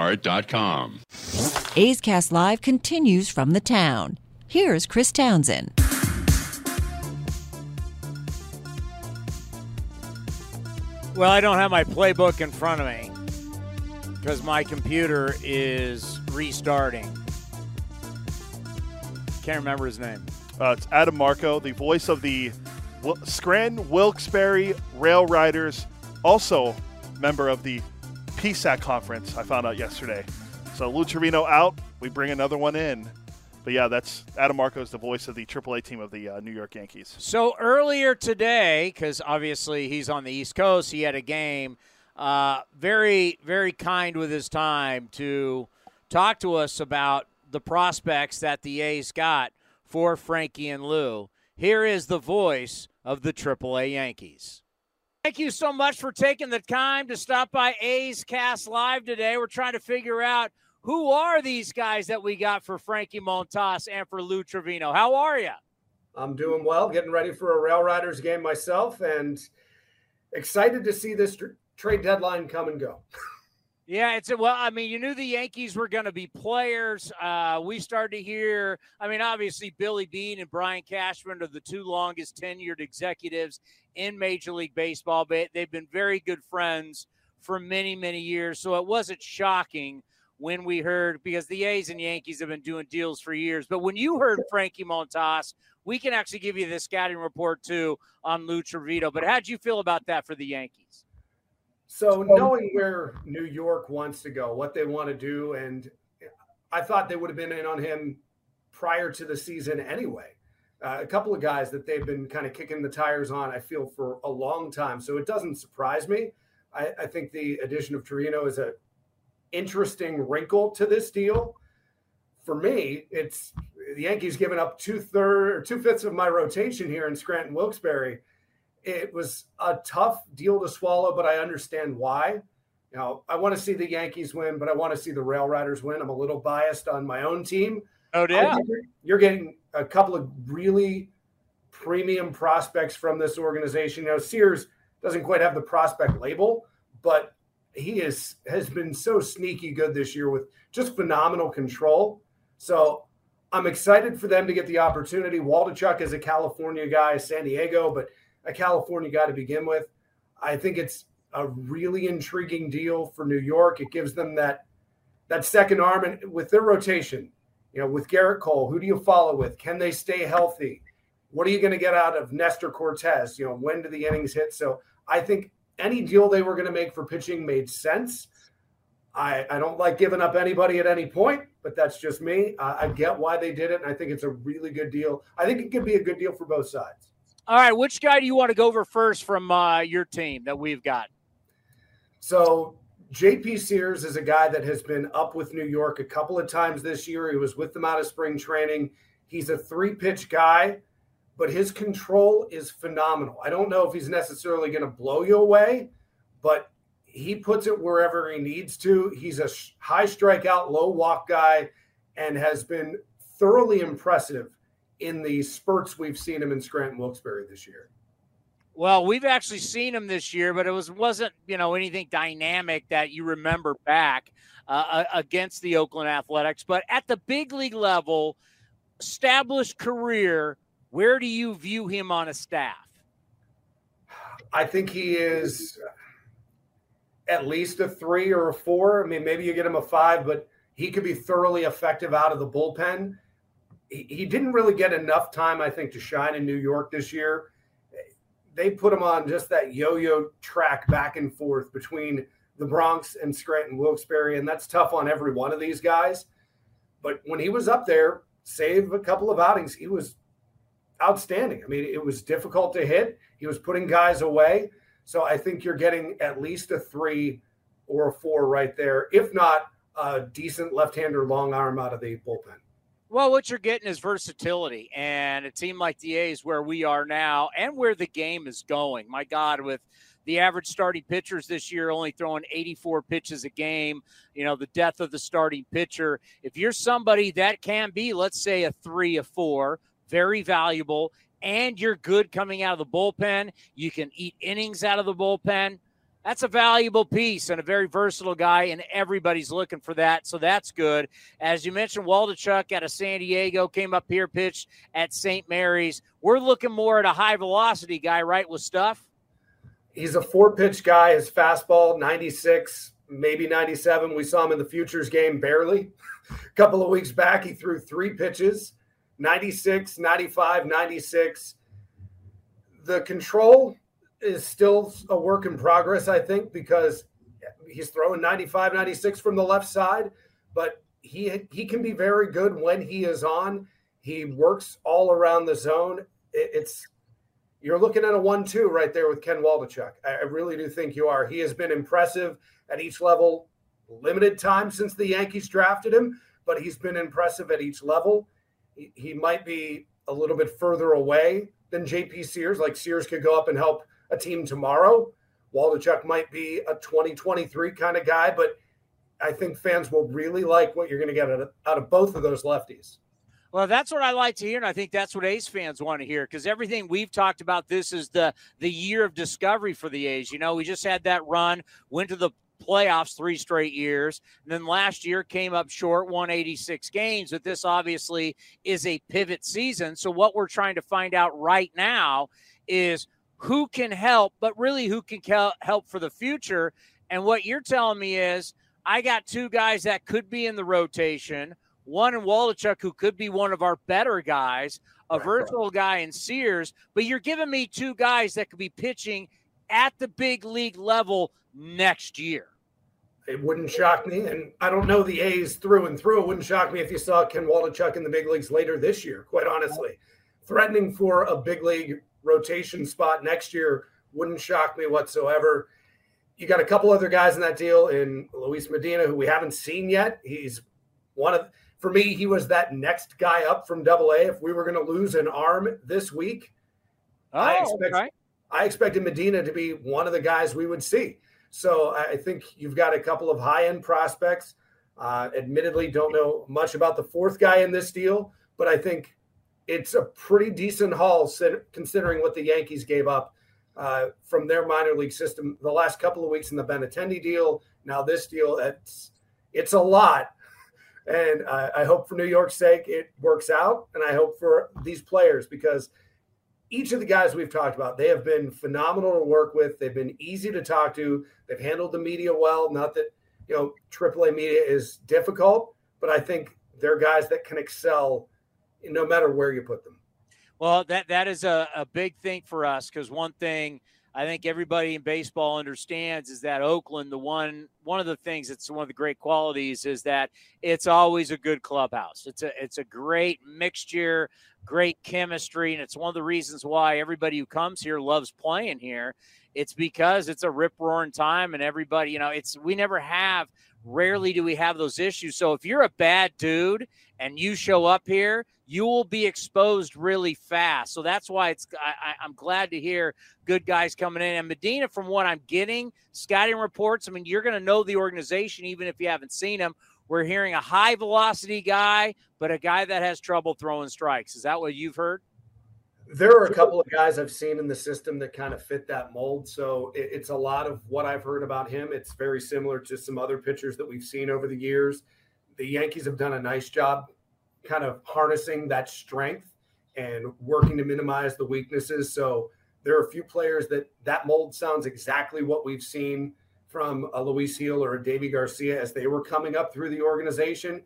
Walmart.com. A's Cast Live continues from the town. Here's Chris Townsend. Well, I don't have my playbook in front of me because my computer is restarting. Can't remember his name. Uh, it's Adam Marco, the voice of the Scranton Wilkes-Barre Rail Riders, also member of the PSAC conference, I found out yesterday. So Lou Trivino out. We bring another one in. But yeah, that's Adam Marcos, the voice of the AAA team of the uh, New York Yankees. So earlier today, because obviously he's on the East Coast, he had a game. Uh, very, very kind with his time to talk to us about the prospects that the A's got for Frankie and Lou. Here is the voice of the AAA Yankees. Thank you so much for taking the time to stop by A's Cast Live today. We're trying to figure out who are these guys that we got for Frankie Montas and for Lou Trivino. How are you? I'm doing well, getting ready for a Rail Riders game myself, and excited to see this tr- trade deadline come and go. *laughs* Yeah, it's well. I mean, you knew the Yankees were going to be players. Uh, we started to hear. I mean, obviously, Billy Beane and Brian Cashman are the two longest tenured executives in Major League Baseball. But they've been very good friends for many, many years. So it wasn't shocking when we heard because the A's and Yankees have been doing deals for years. But when you heard Frankie Montas, we can actually give you the scouting report too on Lou Trivino. But how'd you feel about that for the Yankees? So knowing where New York wants to go, what they want to do, and I thought they would have been in on him prior to the season anyway. Uh, a couple of guys that they've been kind of kicking the tires on, I feel, for a long time. So it doesn't surprise me. I, I think the addition of Trivino is a interesting wrinkle to this deal. For me, it's the Yankees giving up two third or two fifths of my rotation here in Scranton Wilkes-Barre it was a tough deal to swallow, but I understand why. You know, I want to see the Yankees win, but I want to see the Rail Riders win. I'm a little biased on my own team. Oh, yeah. You're getting a couple of really premium prospects from this organization. You know, Sears doesn't quite have the prospect label, but he is has been so sneaky good this year with just phenomenal control. So I'm excited for them to get the opportunity. Waldichuk is a California guy, San Diego, but a California guy to begin with. I think it's a really intriguing deal for New York. It gives them that that second arm and with their rotation, you know, with Gerrit Cole, who do you follow with? Can they stay healthy? What are you going to get out of Nestor Cortes? You know, when do the innings hit? So I think any deal they were going to make for pitching made sense. I, I don't like giving up anybody at any point, but that's just me. I get why they did it, and I think it's a really good deal. I think it could be a good deal for both sides. All right, which guy do you want to go over first from uh, your team that we've got? So JP Sears is a guy that has been up with New York a couple of times this year. He was with them out of spring training. He's a three pitch guy, but his control is phenomenal. I don't know if he's necessarily going to blow you away, but he puts it wherever he needs to. He's a high strikeout, low walk guy, and has been thoroughly impressive in the spurts we've seen him in Scranton Wilkes-Barre this year. Well, we've actually seen him this year, but it was wasn't you know anything dynamic that you remember back uh, against the Oakland Athletics. But at the big league level, established career, where do you view him on a staff? I think he is at least a three or a four. I mean, maybe you get him a five, but he could be thoroughly effective out of the bullpen. He, didn't really get enough time, I think, to shine in New York this year they put him on just that yo-yo track back and forth between the Bronx and Scranton Wilkes-Barre, and that's tough on every one of these guys. But when he was up there, save a couple of outings, he was outstanding. I mean, it was difficult to hit. He was putting guys away. So I think you're getting at least a three or a four right there, if not a decent left-hander long arm out of the bullpen. Well, what you're getting is versatility, and a team like the A's, where we are now, and where the game is going. My God, with the average starting pitchers this year only throwing 84 pitches a game, you know, the death of the starting pitcher. If you're somebody that can be, let's say, a three, a four, very valuable, and you're good coming out of the bullpen, you can eat innings out of the bullpen that's a valuable piece and a very versatile guy, and everybody's looking for that. So that's good. As you mentioned, Waldichuk out of San Diego came up here, pitched at St. Mary's. We're looking more at a high velocity guy, right? With stuff. He's a four pitch guy. His fastball, 96, maybe 97. We saw him in the futures game barely. a *laughs* couple of weeks back, he threw three pitches 96, 95, 96. The control is still a work in progress, I think, because he's throwing 95, 96 from the left side, but he he can be very good when he is on. He works all around the zone. it's you're looking at a one-two right there with Ken Waldichuk. I really do think you are. He has been impressive at each level. Limited time since the Yankees drafted him, but he's been impressive at each level. He, he might be a little bit further away than JP Sears. Like Sears could go up and help a team tomorrow. Waldichuk might be a 2023 kind of guy, but I think fans will really like what you're going to get out of, out of both of those lefties. Well, that's what I like to hear, and I think that's what A's fans want to hear because everything we've talked about, this is the the year of discovery for the A's. You know, we just had that run, went to the playoffs three straight years, and then last year came up short, 186 games. But this obviously is a pivot season. So what we're trying to find out right now is who can help, but really who can help for the future. And what you're telling me is, I got two guys that could be in the rotation. One in Waldichuk, who could be one of our better guys, a right, versatile right. guy in Sears. But you're giving me two guys that could be pitching at the big league level next year. It wouldn't shock me, and I don't know the A's through and through. It wouldn't shock me if you saw Ken Waldichuk in the big leagues later this year. Quite honestly, threatening for a big league rotation spot next year wouldn't shock me whatsoever. You got a couple other guys in that deal in Luis Medina, who we haven't seen yet. He's one of, for me, he was that next guy up from Double A. If we were going to lose an arm this week, oh, I expect, okay. I expected Medina to be one of the guys we would see. So I think you've got a couple of high end prospects. Uh, admittedly, don't know much about the fourth guy in this deal, but I think it's a pretty decent haul considering what the Yankees gave up uh, from their minor league system the last couple of weeks in the Benintendi deal. Now this deal, it's it's a lot, and I hope for New York's sake it works out, and I hope for these players because each of the guys we've talked about, they have been phenomenal to work with. They've been easy to talk to. They've handled the media well. Not that you know AAA media is difficult, but I think they're guys that can excel no matter where you put them. Well, that that is a, a big thing for us because one thing I think everybody in baseball understands is that Oakland, the one one of the things that's one of the great qualities is that it's always a good clubhouse. It's a it's a great mixture, great chemistry, and it's one of the reasons why everybody who comes here loves playing here it's because it's a rip roaring time and everybody, you know, it's we never have rarely do we have those issues. So if you're a bad dude and you show up here, you will be exposed really fast. So that's why it's I, am glad to hear good guys coming in. And Medina, from what I'm getting, scouting reports. I mean, you're going to know the organization even if you haven't seen him. We're hearing a high velocity guy, but a guy that has trouble throwing strikes. Is that what you've heard? There are a couple of guys I've seen in the system that kind of fit that mold. So it's a lot of what I've heard about him. It's very similar to some other pitchers that we've seen over the years. The Yankees have done a nice job kind of harnessing that strength and working to minimize the weaknesses. So there are a few players that that mold sounds exactly what we've seen from a Luis Gil or a Deivi Garcia as they were coming up through the organization.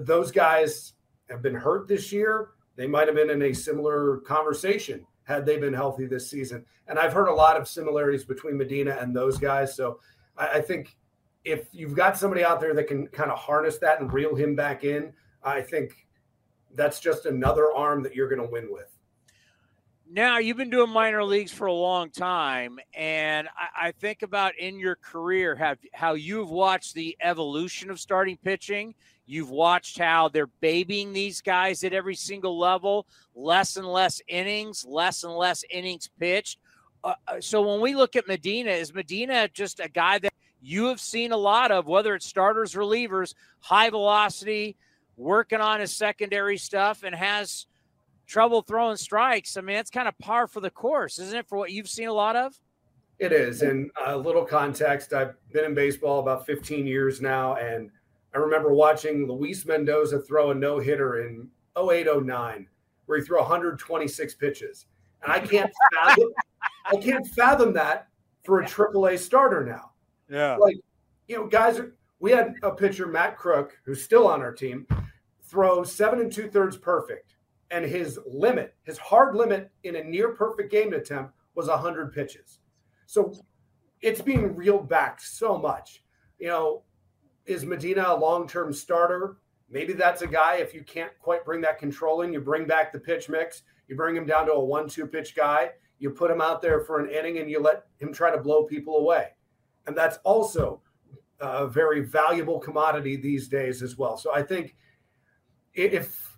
Those guys have been hurt this year they might have been in a similar conversation had they been healthy this season. And I've heard a lot of similarities between Medina and those guys. So I, I think if you've got somebody out there that can kind of harness that and reel him back in, I think that's just another arm that you're going to win with. Now, you've been doing minor leagues for a long time, and I, I, think about in your career have how you've watched the evolution of starting pitching You've watched how they're babying these guys at every single level, less and less innings, less and less innings pitched. Uh, uh, so when we look at Medina, is Medina just a guy that you have seen a lot of, whether it's starters, relievers, high velocity, working on his secondary stuff, and has trouble throwing strikes? I mean, it's kind of par for the course, isn't it, for what you've seen a lot of? It is. And a little context I've been in baseball about 15 years now, and – I remember watching Luis Mendoza throw a no hitter in 0809 where he threw 126 pitches. And I can't *laughs* fathom I can't fathom that for a AAA starter now. Yeah. Like, you know, guys we had a pitcher, Matt Krook, who's still on our team, throw seven and two thirds perfect. And his limit, his hard limit in a near perfect game attempt was 100 pitches. So it's being reeled back so much. You know, is Medina a long term starter? Maybe that's a guy, if you can't quite bring that control in, you bring back the pitch mix, you bring him down to a one two pitch guy, you put him out there for an inning, and you let him try to blow people away. And that's also a very valuable commodity these days as well. So I think if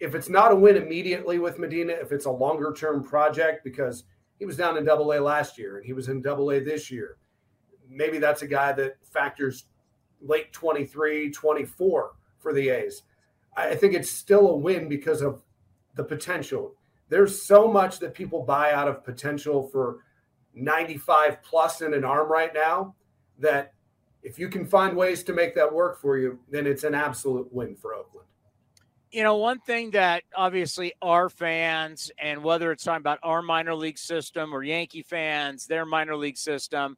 if it's not a win immediately with Medina, if it's a longer term project, because he was down in double A last year and he was in double A this year, maybe that's a guy that factors late 23, 24 for the A's. I think it's still a win because of the potential. There's so much that people buy out of potential for 95 plus in an arm right now that if you can find ways to make that work for you, then it's an absolute win for Oakland. You know, one thing that obviously our fans, and whether it's talking about our minor league system or Yankee fans, their minor league system,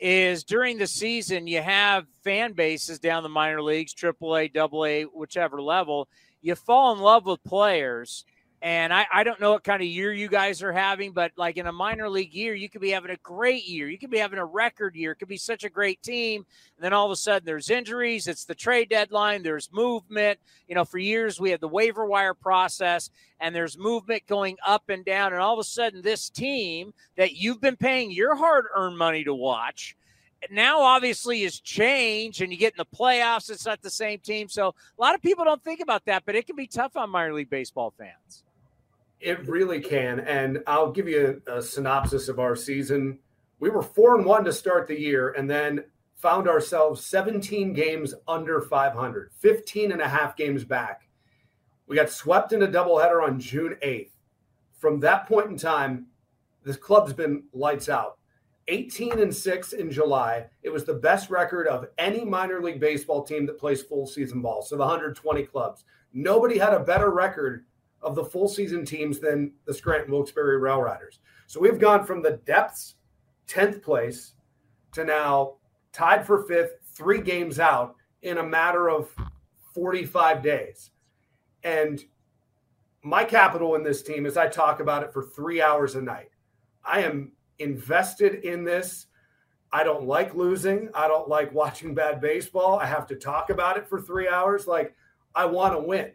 is during the season you have fan bases down the minor leagues, AAA, AA, whichever level. You fall in love with players and I, I don't know what kind of year you guys are having, but like in a minor league year, you could be having a great year. You could be having a record year. It could be such a great team. And then all of a sudden there's injuries. It's the trade deadline. There's movement. You know, for years we had the waiver wire process and there's movement going up and down. And all of a sudden this team that you've been paying your hard earned money to watch now obviously is changed and you get in the playoffs it's not the same team so a lot of people don't think about that but it can be tough on minor league baseball fans it really can. And I'll give you a, a, synopsis of our season. We were four and one to start the year and then found ourselves 17 games under 500, 15 and a half games back. We got swept in a doubleheader on June 8th. From that point in time, this club's been lights out. 18 and 6 in July. It was the best record of any minor league baseball team that plays full season ball. So the 120 clubs. Nobody had a better record of the full season teams than the Scranton Wilkes-Barre Rail Riders. So we've gone from the depths, 10th place, to now tied for fifth, three games out in a matter of 45 days. And my capital in this team is I talk about it for three hours a night. I am invested in this. I don't like losing. I don't like watching bad baseball. I have to talk about it for three hours. Like, I want to win.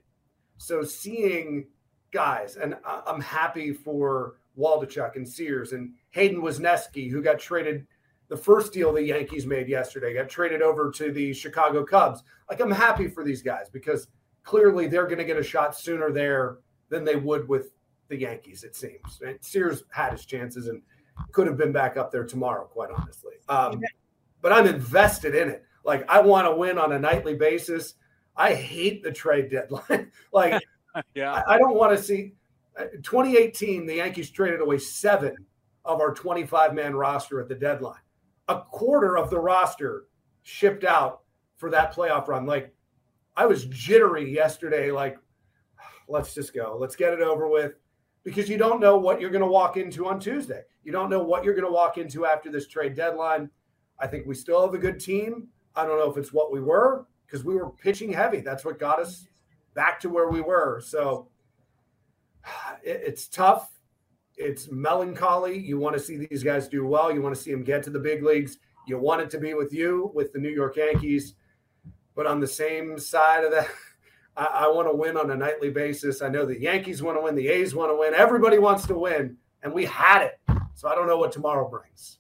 So seeing guys, and I'm happy for Waldichuk and Sears and Hayden Wesneski, who got traded the first deal the Yankees made yesterday, got traded over to the Chicago Cubs. Like, I'm happy for these guys because clearly they're going to get a shot sooner there than they would with the Yankees, it seems. And Sears had his chances and could have been back up there tomorrow, quite honestly. Um, but I'm invested in it. Like, I want to win on a nightly basis. I hate the trade deadline. *laughs* like, yeah. I, I don't want to see. uh, 2018, the Yankees traded away seven of our 25 man roster at the deadline. A quarter of the roster shipped out for that playoff run. Like, I was jittery yesterday. Like, *sighs* let's just go. Let's get it over with because you don't know what you're going to walk into on Tuesday. You don't know what you're going to walk into after this trade deadline. I think we still have a good team. I don't know if it's what we were because we were pitching heavy. That's what got us back to where we were. So it, it's tough. It's melancholy. You want to see these guys do well. You want to see them get to the big leagues. You want it to be with you, with the New York Yankees. But on the same side of that, *laughs* I, I want to win on a nightly basis. I know the Yankees want to win, the A's want to win, everybody wants to win, and we had it. So I don't know what tomorrow brings.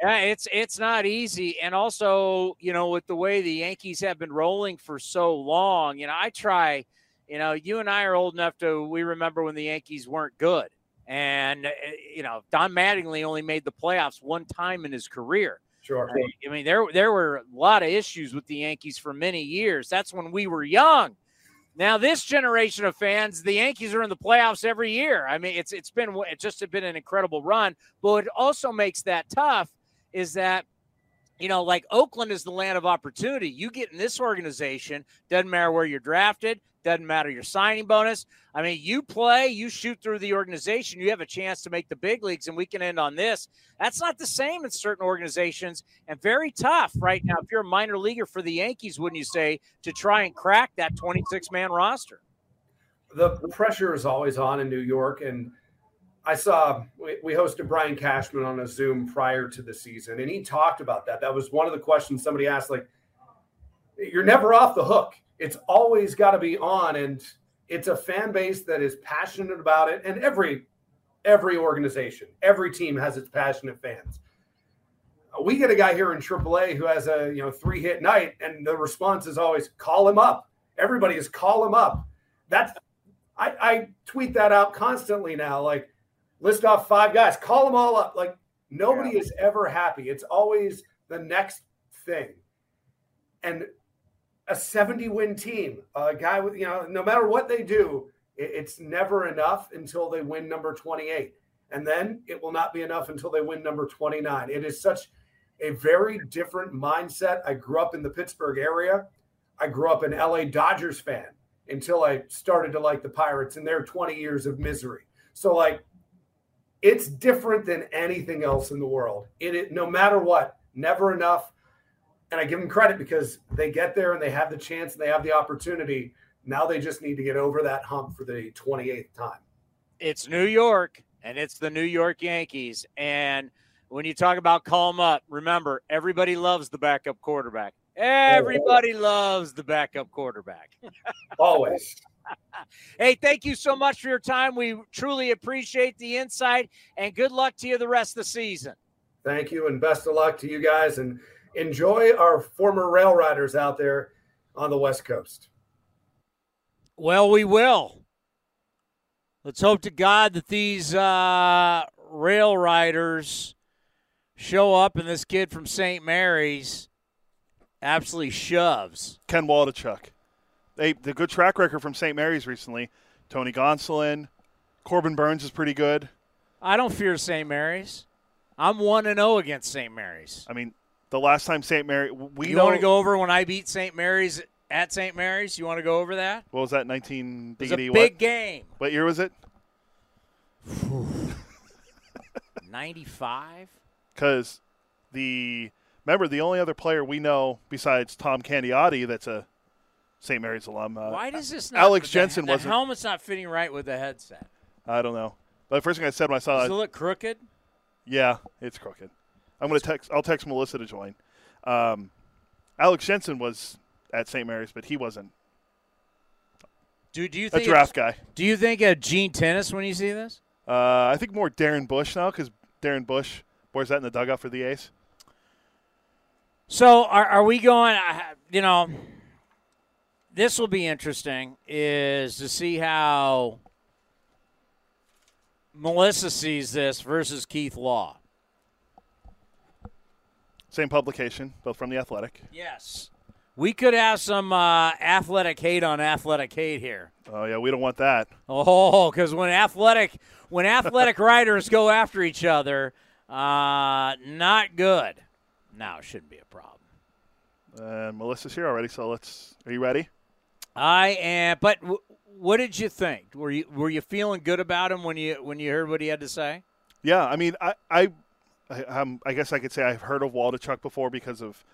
Yeah, it's it's not easy, and also you know with the way the Yankees have been rolling for so long, you know I try, you know you and I are old enough to we remember when the Yankees weren't good, and uh, you know Don Mattingly only made the playoffs one time in his career. Sure. I mean there there were a lot of issues with the Yankees for many years. That's when we were young. Now this generation of fans, the Yankees are in the playoffs every year. I mean it's it's been it's just been an incredible run, but what also makes that tough is that you know, like Oakland is the land of opportunity. You get in this organization, doesn't matter where you're drafted, doesn't matter your signing bonus. I mean, you play, you shoot through the organization, you have a chance to make the big leagues, and we can end on this. That's not the same in certain organizations and very tough right now. If you're a minor leaguer for the Yankees, wouldn't you say, to try and crack that 26 man roster? The pressure is always on in New York, and I saw we, we hosted Brian Cashman on a Zoom prior to the season, and he talked about that. That was one of the questions somebody asked. Like, you're never off the hook. It's always got to be on, and it's a fan base that is passionate about it. And every every organization, every team has its passionate fans. We get a guy here in AAA who has a you know three hit night, and the response is always call him up. Everybody is call him up. That's I, I tweet that out constantly now. Like list off five guys, call them all up. Like nobody yeah. is ever happy. It's always the next thing. And a 70 win team, a guy with, you know, no matter what they do, it's never enough until they win number 28. And then it will not be enough until they win number 29. It is such a very different mindset. I grew up in the Pittsburgh area. I grew up an LA Dodgers fan until I started to like the Pirates and their 20 years of misery. So, like, it's different than anything else in the world. It, it, no matter what, never enough. And I give them credit because they get there and they have the chance and they have the opportunity. Now they just need to get over that hump for the 28th time. It's New York and it's the New York Yankees. And when you talk about calm up, remember everybody loves the backup quarterback. Everybody loves the backup quarterback. *laughs* Always. Hey, thank you so much for your time. We truly appreciate the insight and good luck to you the rest of the season. Thank you and best of luck to you guys and enjoy our former rail riders out there on the West Coast. Well, we will. Let's hope to God that these uh, rail riders show up and this kid from St. Mary's absolutely shoves. Ken Waldichuk. They the good track record from St. Mary's recently. Tony Gonsolin, Corbin Burnes is pretty good. I don't fear St. Mary's. I'm one and zero against St. Mary's. I mean, the last time St. Mary we you want to go over when I beat St. Mary's at St. Mary's? You want to go over that? What was that? Nineteen. It was a big what? game. What year was it? *sighs* Ninety five. Because the remember the only other player we know besides Tom Candiotti that's a St. Mary's alum. Uh, Why does this not? Alex Jensen the, was the helmet's not fitting right with the headset. I don't know. But the first thing I said when I saw Does it, it look crooked? Yeah, it's crooked. I'm gonna text. I'll text Melissa to join. Um, Alex Jensen was at St. Mary's, but he wasn't. Do do you a draft guy? Do you think of Gene Tenace when you see this? Uh, I think more Darren Bush now because Darren Bush wears that in the dugout for the A's. So are, are we going? You know, this will be interesting. Is to see how Melissa sees this versus Keith Law. Same publication, both from the Athletic. Yes. We could have some uh, athletic hate on athletic hate here. Oh yeah, we don't want that. Oh, because when athletic when athletic *laughs* writers go after each other, uh, not good. Now shouldn't be a problem. Uh, Melissa's here already, so let's. Are you ready? I am. But w- what did you think? Were you were you feeling good about him when you when you heard what he had to say? Yeah, I mean, I I I, um, I guess I could say I've heard of Waldichuk before because of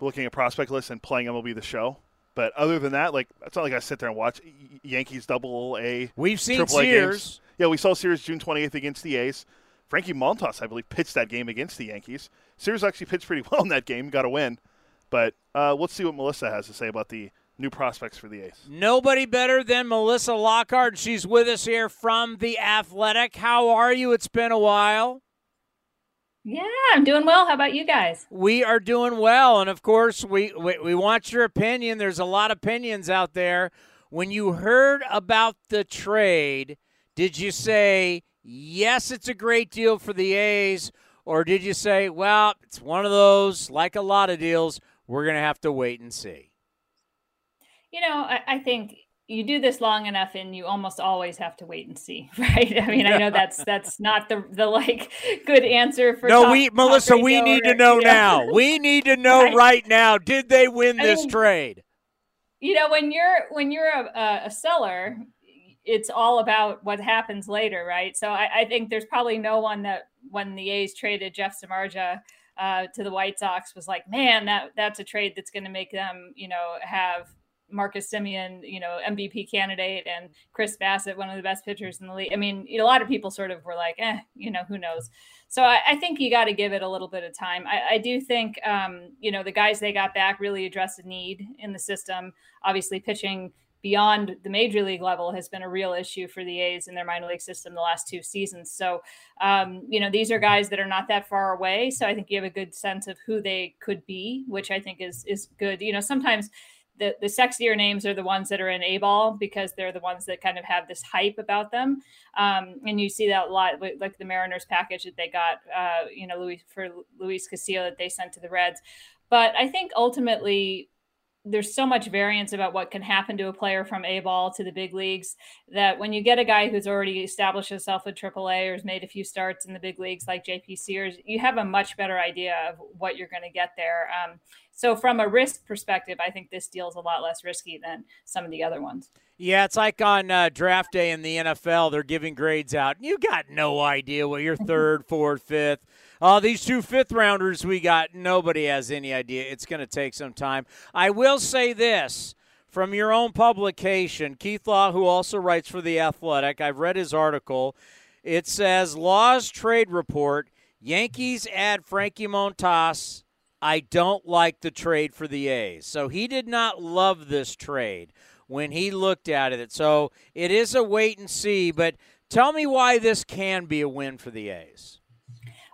looking at prospect lists and playing MLB the Show. But other than that, like it's not like I sit there and watch Yankees Double A. We've seen Sears. Games. Yeah, we saw Sears June 28th against the A's. Frankie Montas, I believe, pitched that game against the Yankees. Sears actually pitched pretty *laughs* well in that game, got a win. But uh, let's see what Melissa has to say about the new prospects for the A's. Nobody better than Melissa Lockhart. She's with us here from the Athletic. How are you? It's been a while. Yeah, I'm doing well. How about you guys? We are doing well, and of course, we, we we want your opinion. There's a lot of opinions out there. When you heard about the trade, did you say yes, it's a great deal for the A's, or did you say, well, it's one of those, like a lot of deals, we're going to have to wait and see? You know, I, I think you do this long enough and you almost always have to wait and see *laughs* right? I mean i know that's that's not the the like good answer for no top, we melissa we need to know, now. We need to know *laughs* right. right, now. Did they win this mean, trade? you know when you're when you're a, a, seller it's all about what happens later right? So I, I, think there's probably no one that when the a's traded jeff samardzija uh, to the white sox was like man that that's a trade that's going to make them you know have Marcus Semien, you know, MVP candidate, and Chris Bassitt, one of the best pitchers in the league. I mean, a lot of people sort of were like, eh, you know, who knows? So I, I think you got to give it a little bit of time. I, I do think, um, you know, the guys they got back really addressed a need in the system. Obviously, pitching beyond the major league level has been a real issue for the A's in their minor league system the last two seasons. So, um, you know, these are guys that are not that far away. So I think you have a good sense of who they could be, which I think is is good. You know, sometimes the, the sexier names are the ones that are in A ball because they're the ones that kind of have this hype about them. Um, and you see that a lot with like the Mariners package that they got, uh, you know, Louis for Luis Castillo that they sent to the Reds. But I think ultimately there's so much variance about what can happen to a player from A ball to the big leagues that when you get a guy who's already established himself at AAA or has made a few starts in the big leagues like JP Sears, you have a much better idea of what you're going to get there. Um, so from a risk perspective, I think this deal is a lot less risky than some of the other ones. Yeah, it's like on uh, draft day in the NFL, they're giving grades out. You got no idea what your *laughs* third, fourth, fifth. Uh, these two fifth rounders we got, nobody has any idea. It's going to take some time. I will say this from your own publication, Keith Law, who also writes for The Athletic, I've read his article. It says Law's trade report Yankees add Frankie Montas I don't like the trade for the A's. So he did not love this trade when he looked at it. So it is a wait and see, but tell me why this can be a win for the A's.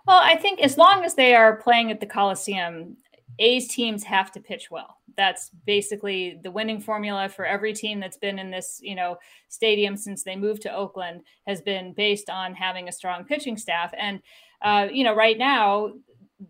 Well, I think as long as they are playing at the Coliseum, A's teams have to pitch well. That's basically the winning formula for every team that's been in this, you know, stadium since they moved to Oakland has been based on having a strong pitching staff. And uh, you know, right now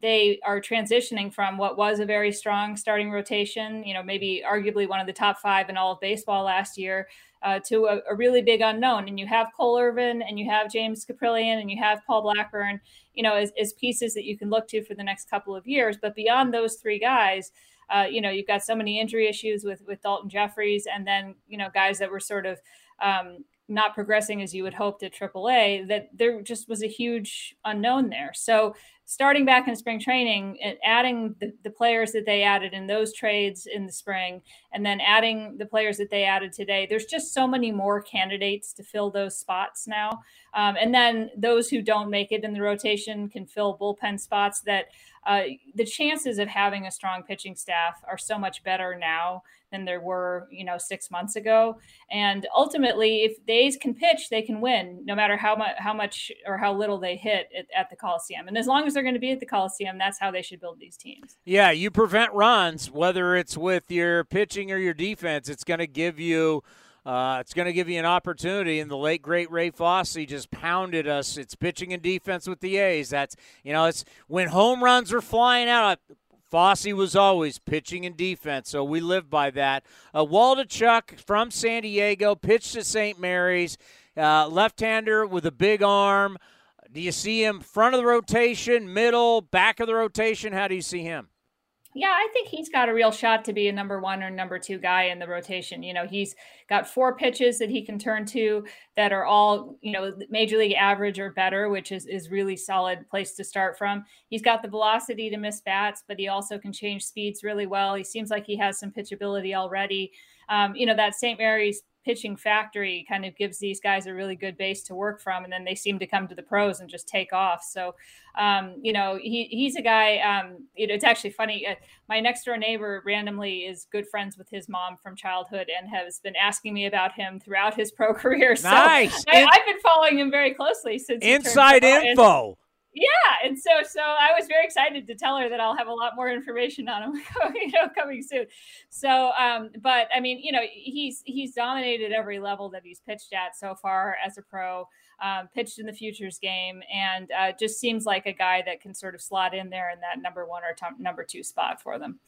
they are transitioning from what was a very strong starting rotation, you know, maybe arguably one of the top five in all of baseball last year, uh, to a, a, really big unknown. And you have Cole Irvin and you have James Kaprielian and you have Paul Blackburn, you know, as, as pieces that you can look to for the next couple of years. But beyond those three guys, uh, you know, you've got so many injury issues with with Daulton Jefferies, and then you know guys that were sort of um, not progressing as you would hoped at AAA, that there just was a huge unknown there. So starting back in spring training and adding the, the, players that they added in those trades in the spring and then adding the players that they added today there's just so many more candidates to fill those spots now um, and then those who don't make it in the rotation can fill bullpen spots that uh, the chances of having a strong pitching staff are so much better now than there were, you know, six months ago. And ultimately, if the A's can pitch, they can win, no matter how much, how much or how little they hit at, at the Coliseum. And as long as they're going to be at the Coliseum, that's how they should build these teams. Yeah, you prevent runs, whether it's with your pitching or your defense. It's going to give you uh, it's going to give you an opportunity. And the late great Ray Fosse just pounded us. It's pitching and defense with the A's. That's you know, it's when home runs are flying out. Fosse was always pitching and defense, so we live by that. Uh, Waldichuk from San Diego pitched to St. Mary's, uh, left-hander with a big arm. Do you see him front of the rotation, middle, back of the rotation? How do you see him? Yeah, I think he's got a real shot to be a number one or number two guy in the rotation. You know, he's got four pitches that he can turn to that are all, you know, major league average or better, which is, is really solid place to start from. He's got the velocity to miss bats, but he also can change speeds really well. He seems like he has some pitchability already. Um, you know, that St. Mary's pitching factory kind of gives these guys a really good base to work from, and then they seem to come to the pros and just take off. So, um, you know, he he's a guy. Um, you know, it's actually funny. Uh, my next door neighbor randomly is good friends with his mom from childhood and has been asking me about him throughout his *laughs* pro career. So nice. I, have been following him very closely since inside info. Yeah, and so so I was very excited to tell her that I'll have a lot more information on him, *laughs* you know, coming soon. So, um, but I mean, you know, he's he's dominated every level that he's pitched at so far as a pro. Um, pitched in the futures game, and uh, just seems like a guy that can sort of slot in there in that number one or t- number two spot for them.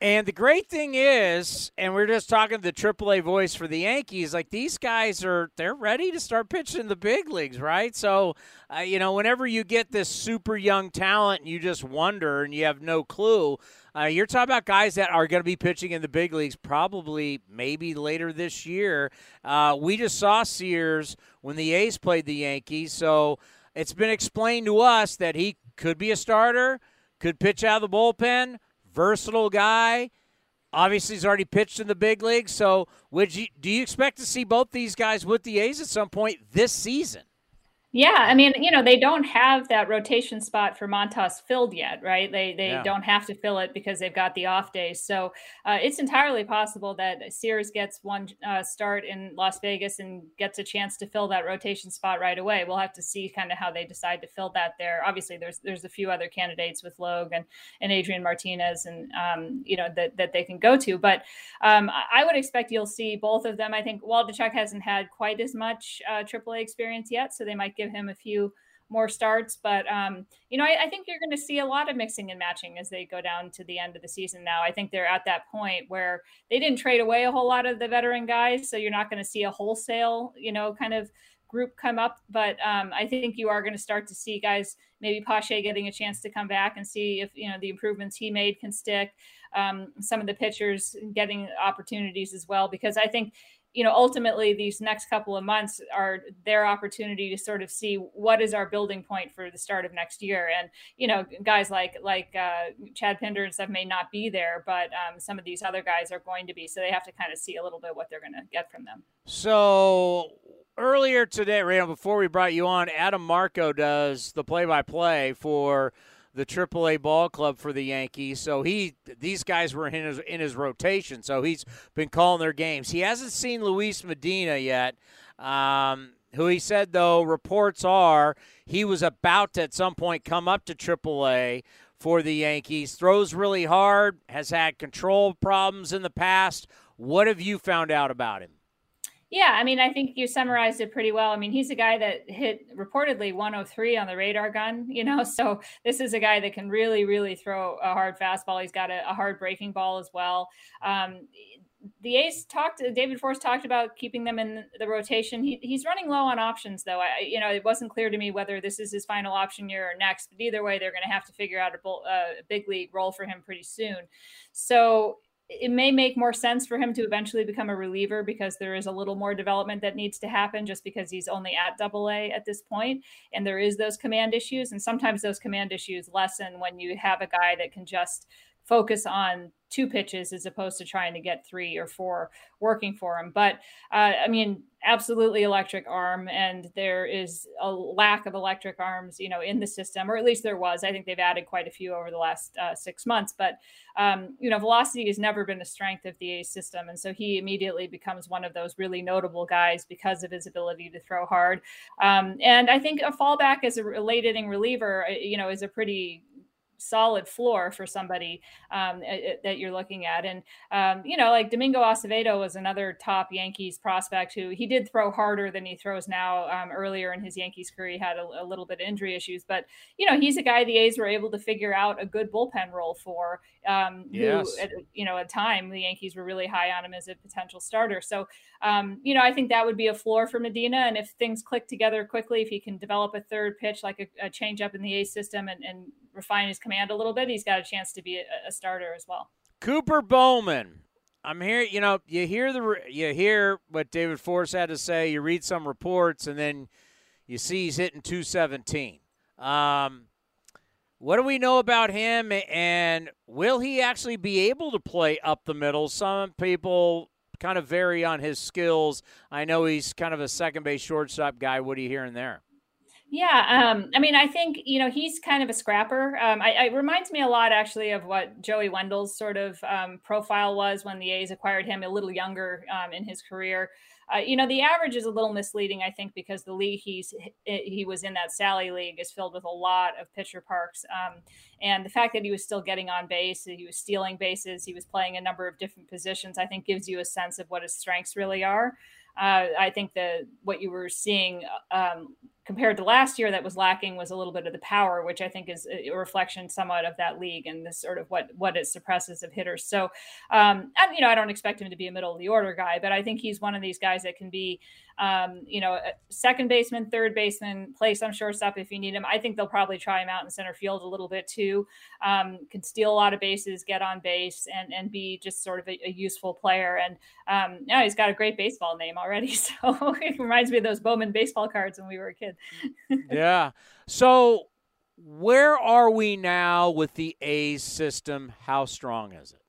And the great thing is, and we're just talking the AAA voice for the Yankees, like these guys are, they're ready to start pitching the big leagues, right? So, uh, you know, whenever you get this super young talent and you just wonder and you have no clue, uh, you're talking about guys that are going to be pitching in the big leagues probably maybe later this year. Uh, we just saw Sears when the A's played the Yankees. So it's been explained to us that he could be a starter, could pitch out of the bullpen versatile guy. Obviously, he's already pitched in the big league. So, would you do you expect to see both these guys with the A's at some point this season? Yeah, I mean, you know, they don't have that rotation spot for Montas filled yet, right? They they yeah. don't have to fill it because they've got the off days. So uh, it's entirely possible that Sears gets one uh, start in Las Vegas and gets a chance to fill that rotation spot right away. We'll have to see kind of how they decide to fill that there. Obviously, there's there's a few other candidates with Logue and, and Adrian Martinez and um, you know that that they can go to, but um, I would expect you'll see both of them. I think Waldichuk hasn't had quite as much uh, AAA experience yet, so they might give him a few more starts. But um, you know, I, I think you're going to see a lot of mixing and matching as they go down to the end of the season. Now, I think they're at that point where they didn't trade away a whole lot of the veteran guys, so you're not going to see a wholesale, you know, kind of group come up. But um, I think you are going to start to see guys, maybe Pache getting a chance to come back and see if you know the improvements he made can stick. Um, some of the pitchers getting opportunities as well, because I think you know ultimately these next couple of months are their opportunity to sort of see what is our building point for the start of next year. And you know guys like like uh, chad pinder and stuff may not be there but um, some of these other guys are going to be. So they have to kind of see a little bit what they're going to get from them. So earlier today right before we brought you on adam marco does the play-by-play for the AAA ball club for the Yankees. So he these guys were in his in his rotation. So he's been calling their games. He hasn't seen Luis Medina yet. Um, who he said though reports are he was about to at some point come up to AAA for the Yankees. Throws really hard, has had control problems in the past. What have you found out about him? Yeah, I mean, I think you summarized it pretty well. I mean, he's a guy that hit reportedly 103 on the radar gun, *laughs* you know, so this is a guy that can really, really throw a hard fastball. He's got a, a hard breaking ball as well. Um, the A's talked. David Forst talked about keeping them in the rotation. He, he's running low on options, though. I, you know, it wasn't clear to me whether this is his final option year or next. But either way, they're going to have to figure out a, a big league role for him pretty soon. So it may make more sense for him to eventually become a reliever because there is a little more development that needs to happen just because he's only at double A at this point. And there is those command issues and sometimes those command issues lessen when you have a guy that can just focus on two pitches as opposed to trying to get three or four working for him. But uh, I mean, absolutely electric arm, and there is a lack of electric arms, you know, in the system, or at least there was. I think they've added quite a few over the last uh, six months. But um, you know, velocity has never been a strength of the A system, and so he immediately becomes one of those really notable guys because of his ability to throw hard. Um, and I think a fallback as a late inning reliever, uh, you know, is a pretty solid floor for somebody um, that you're looking at. And, um, you know, like Domingo Acevedo was another top Yankees prospect who he did throw harder than he throws now. Um, earlier in his Yankees career, he had a, a, little bit of injury issues, but, you know, he's a guy the A's were able to figure out a good bullpen role for. Um, yes. Who, at, you know, at time the Yankees were really high on him as a potential starter. So, um, you know, I think that would be a floor for Medina. And if things click together quickly, if he can develop a third pitch like a, a change up in the A system and, and refine his command a little bit, he's got a chance to be a, a starter as well. Cooper Bowman. I'm here. You know, you hear the you hear what David Forst had to say. You read some reports, and then you see he's hitting 217. Um, what do we know about him, and will he actually be able to play up the middle? Some people kind of vary on his skills. I know he's kind of a second base shortstop guy. What are you hearing there? Yeah, um, I mean, I think you know he's kind of a scrapper. Um, I, it reminds me a lot, actually, of what Joey Wendle's sort of um, profile was when the A's acquired him, a little younger um, in his career. Uh, you know, the average is a little misleading, I think, because the league he's he was in that Sally League is filled with a lot of pitcher parks, um, and the fact that he was still getting on base, he was stealing bases, he was playing a number of different positions, I think, gives you a sense of what his strengths really are. Uh, I think that what you were seeing um, compared to last year that was lacking was a little bit of the power, which I think is a reflection somewhat of that league and this sort of what what it suppresses of hitters. So, um, and, you know, I don't expect him to be a middle of the order guy, but I think he's one of these guys that can be, um, you know, second baseman, third baseman, play some shortstop if you need him. I think they'll probably try him out in center field a little bit too. Um, can steal a lot of bases, get on base, and and be just sort of a, a useful player. And um, yeah, he's got a great baseball name already, *laughs* so it reminds me of those Bowman baseball cards when we were a kid *laughs* yeah. So where are we now with the A's system? How strong is it?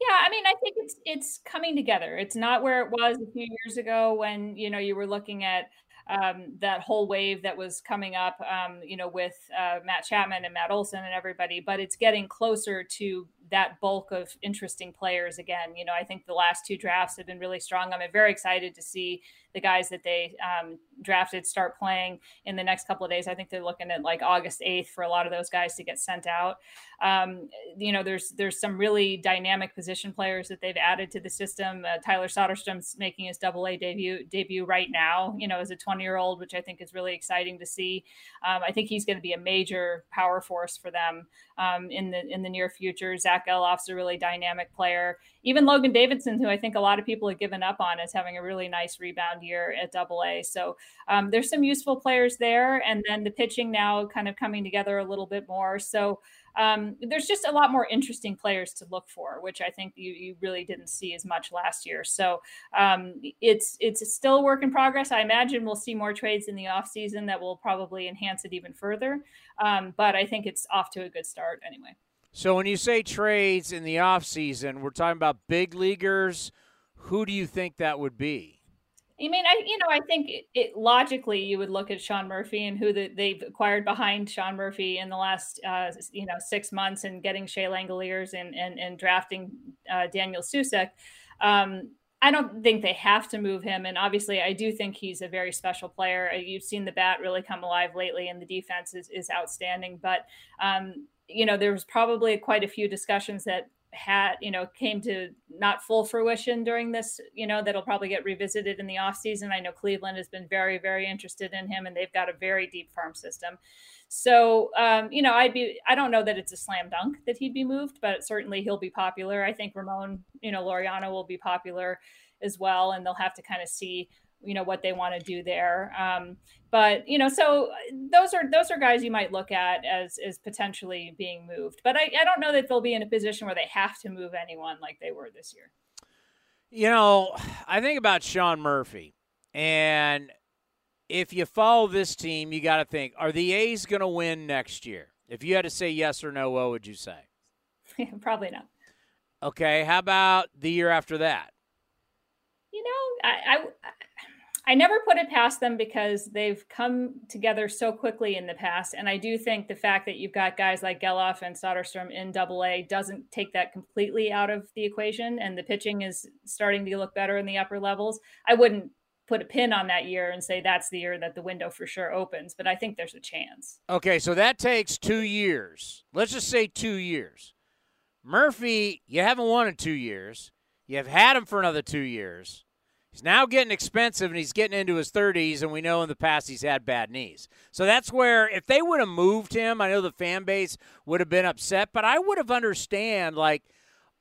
Yeah, I mean, I think it's it's coming together. It's not where it was a few years ago when you know you were looking at um, that whole wave that was coming up, um, you know, with uh, Matt Chapman and Matt Olson and everybody. But it's getting closer to that bulk of interesting players again. You know, I think the last two drafts have been really strong. I'm very excited to see the guys that they um, drafted start playing in the next couple of days. I think they're looking at like August 8th for a lot of those guys to get sent out. Um, you know, there's there's some really dynamic position players that they've added to the system. Uh, Tyler Soderstrom's making his Double A debut debut right now. You know, as a 20 year old, which I think is really exciting to see. Um, I think he's going to be a major power force for them um, in the in the near future. Zach Gelof's a really dynamic player. Even Logan Davidson, who I think a lot of people have given up on, is having a really nice rebound year at Double A. So um, there's some useful players there, and then the pitching now kind of coming together a little bit more. So um, there's just a lot more interesting players to look for, which I think you, you really didn't see as much last year. So um, it's it's still a work in progress. I imagine we'll see more trades in the off season that will probably enhance it even further. Um, but I think it's off to a good start anyway. So when you say trades in the off season, we're talking about big leaguers. Who do you think that would be? I mean, I you know, I think it, it, logically you would look at Sean Murphy and who the, they've acquired behind Sean Murphy in the last uh, you know six months and getting Shea Langeliers and and, and drafting uh, Daniel Susac. Um, I don't think they have to move him, and obviously, I do think he's a very special player. Uh, you've seen the bat really come alive lately, and the defense is is outstanding. But um, you know, there was probably quite a few discussions that had you know came to not full fruition during this you know that'll probably get revisited in the off season. I know cleveland has been very very interested in him and they've got a very deep farm system. So um, you know i'd be i don't know that it's a slam dunk that he'd be moved but certainly he'll be popular. I think ramon you know laureano will be popular as well and they'll have to kind of see you know what they want to do there. Um, but you know, so those are those are guys you might look at as as potentially being moved. But I, I don't know that they'll be in a position where they have to move anyone like they were this year. You know, I think about Sean Murphy, and if you follow this team, you got to think: Are the A's going to win next year? If you had to say yes or no, what would you say? *laughs* Probably not. Okay, how about the year after that? You know, I, I I never put it past them because they've come together so quickly in the past. And I do think the fact that you've got guys like Gelof and Soderstrom in double A doesn't take that completely out of the equation. And the pitching is starting to look better in the upper levels. I wouldn't put a pin on that year and say that's the year that the window for sure opens, but I think there's a chance. Okay, so that takes two years. Let's just say two years. Murphy, you haven't won in two years. You have had him for another two years. He's now getting expensive and he's getting into his 30s, and we know in the past he's had bad knees. So that's where, if they would have moved him, I know the fan base would have been upset, but I would have understand, like,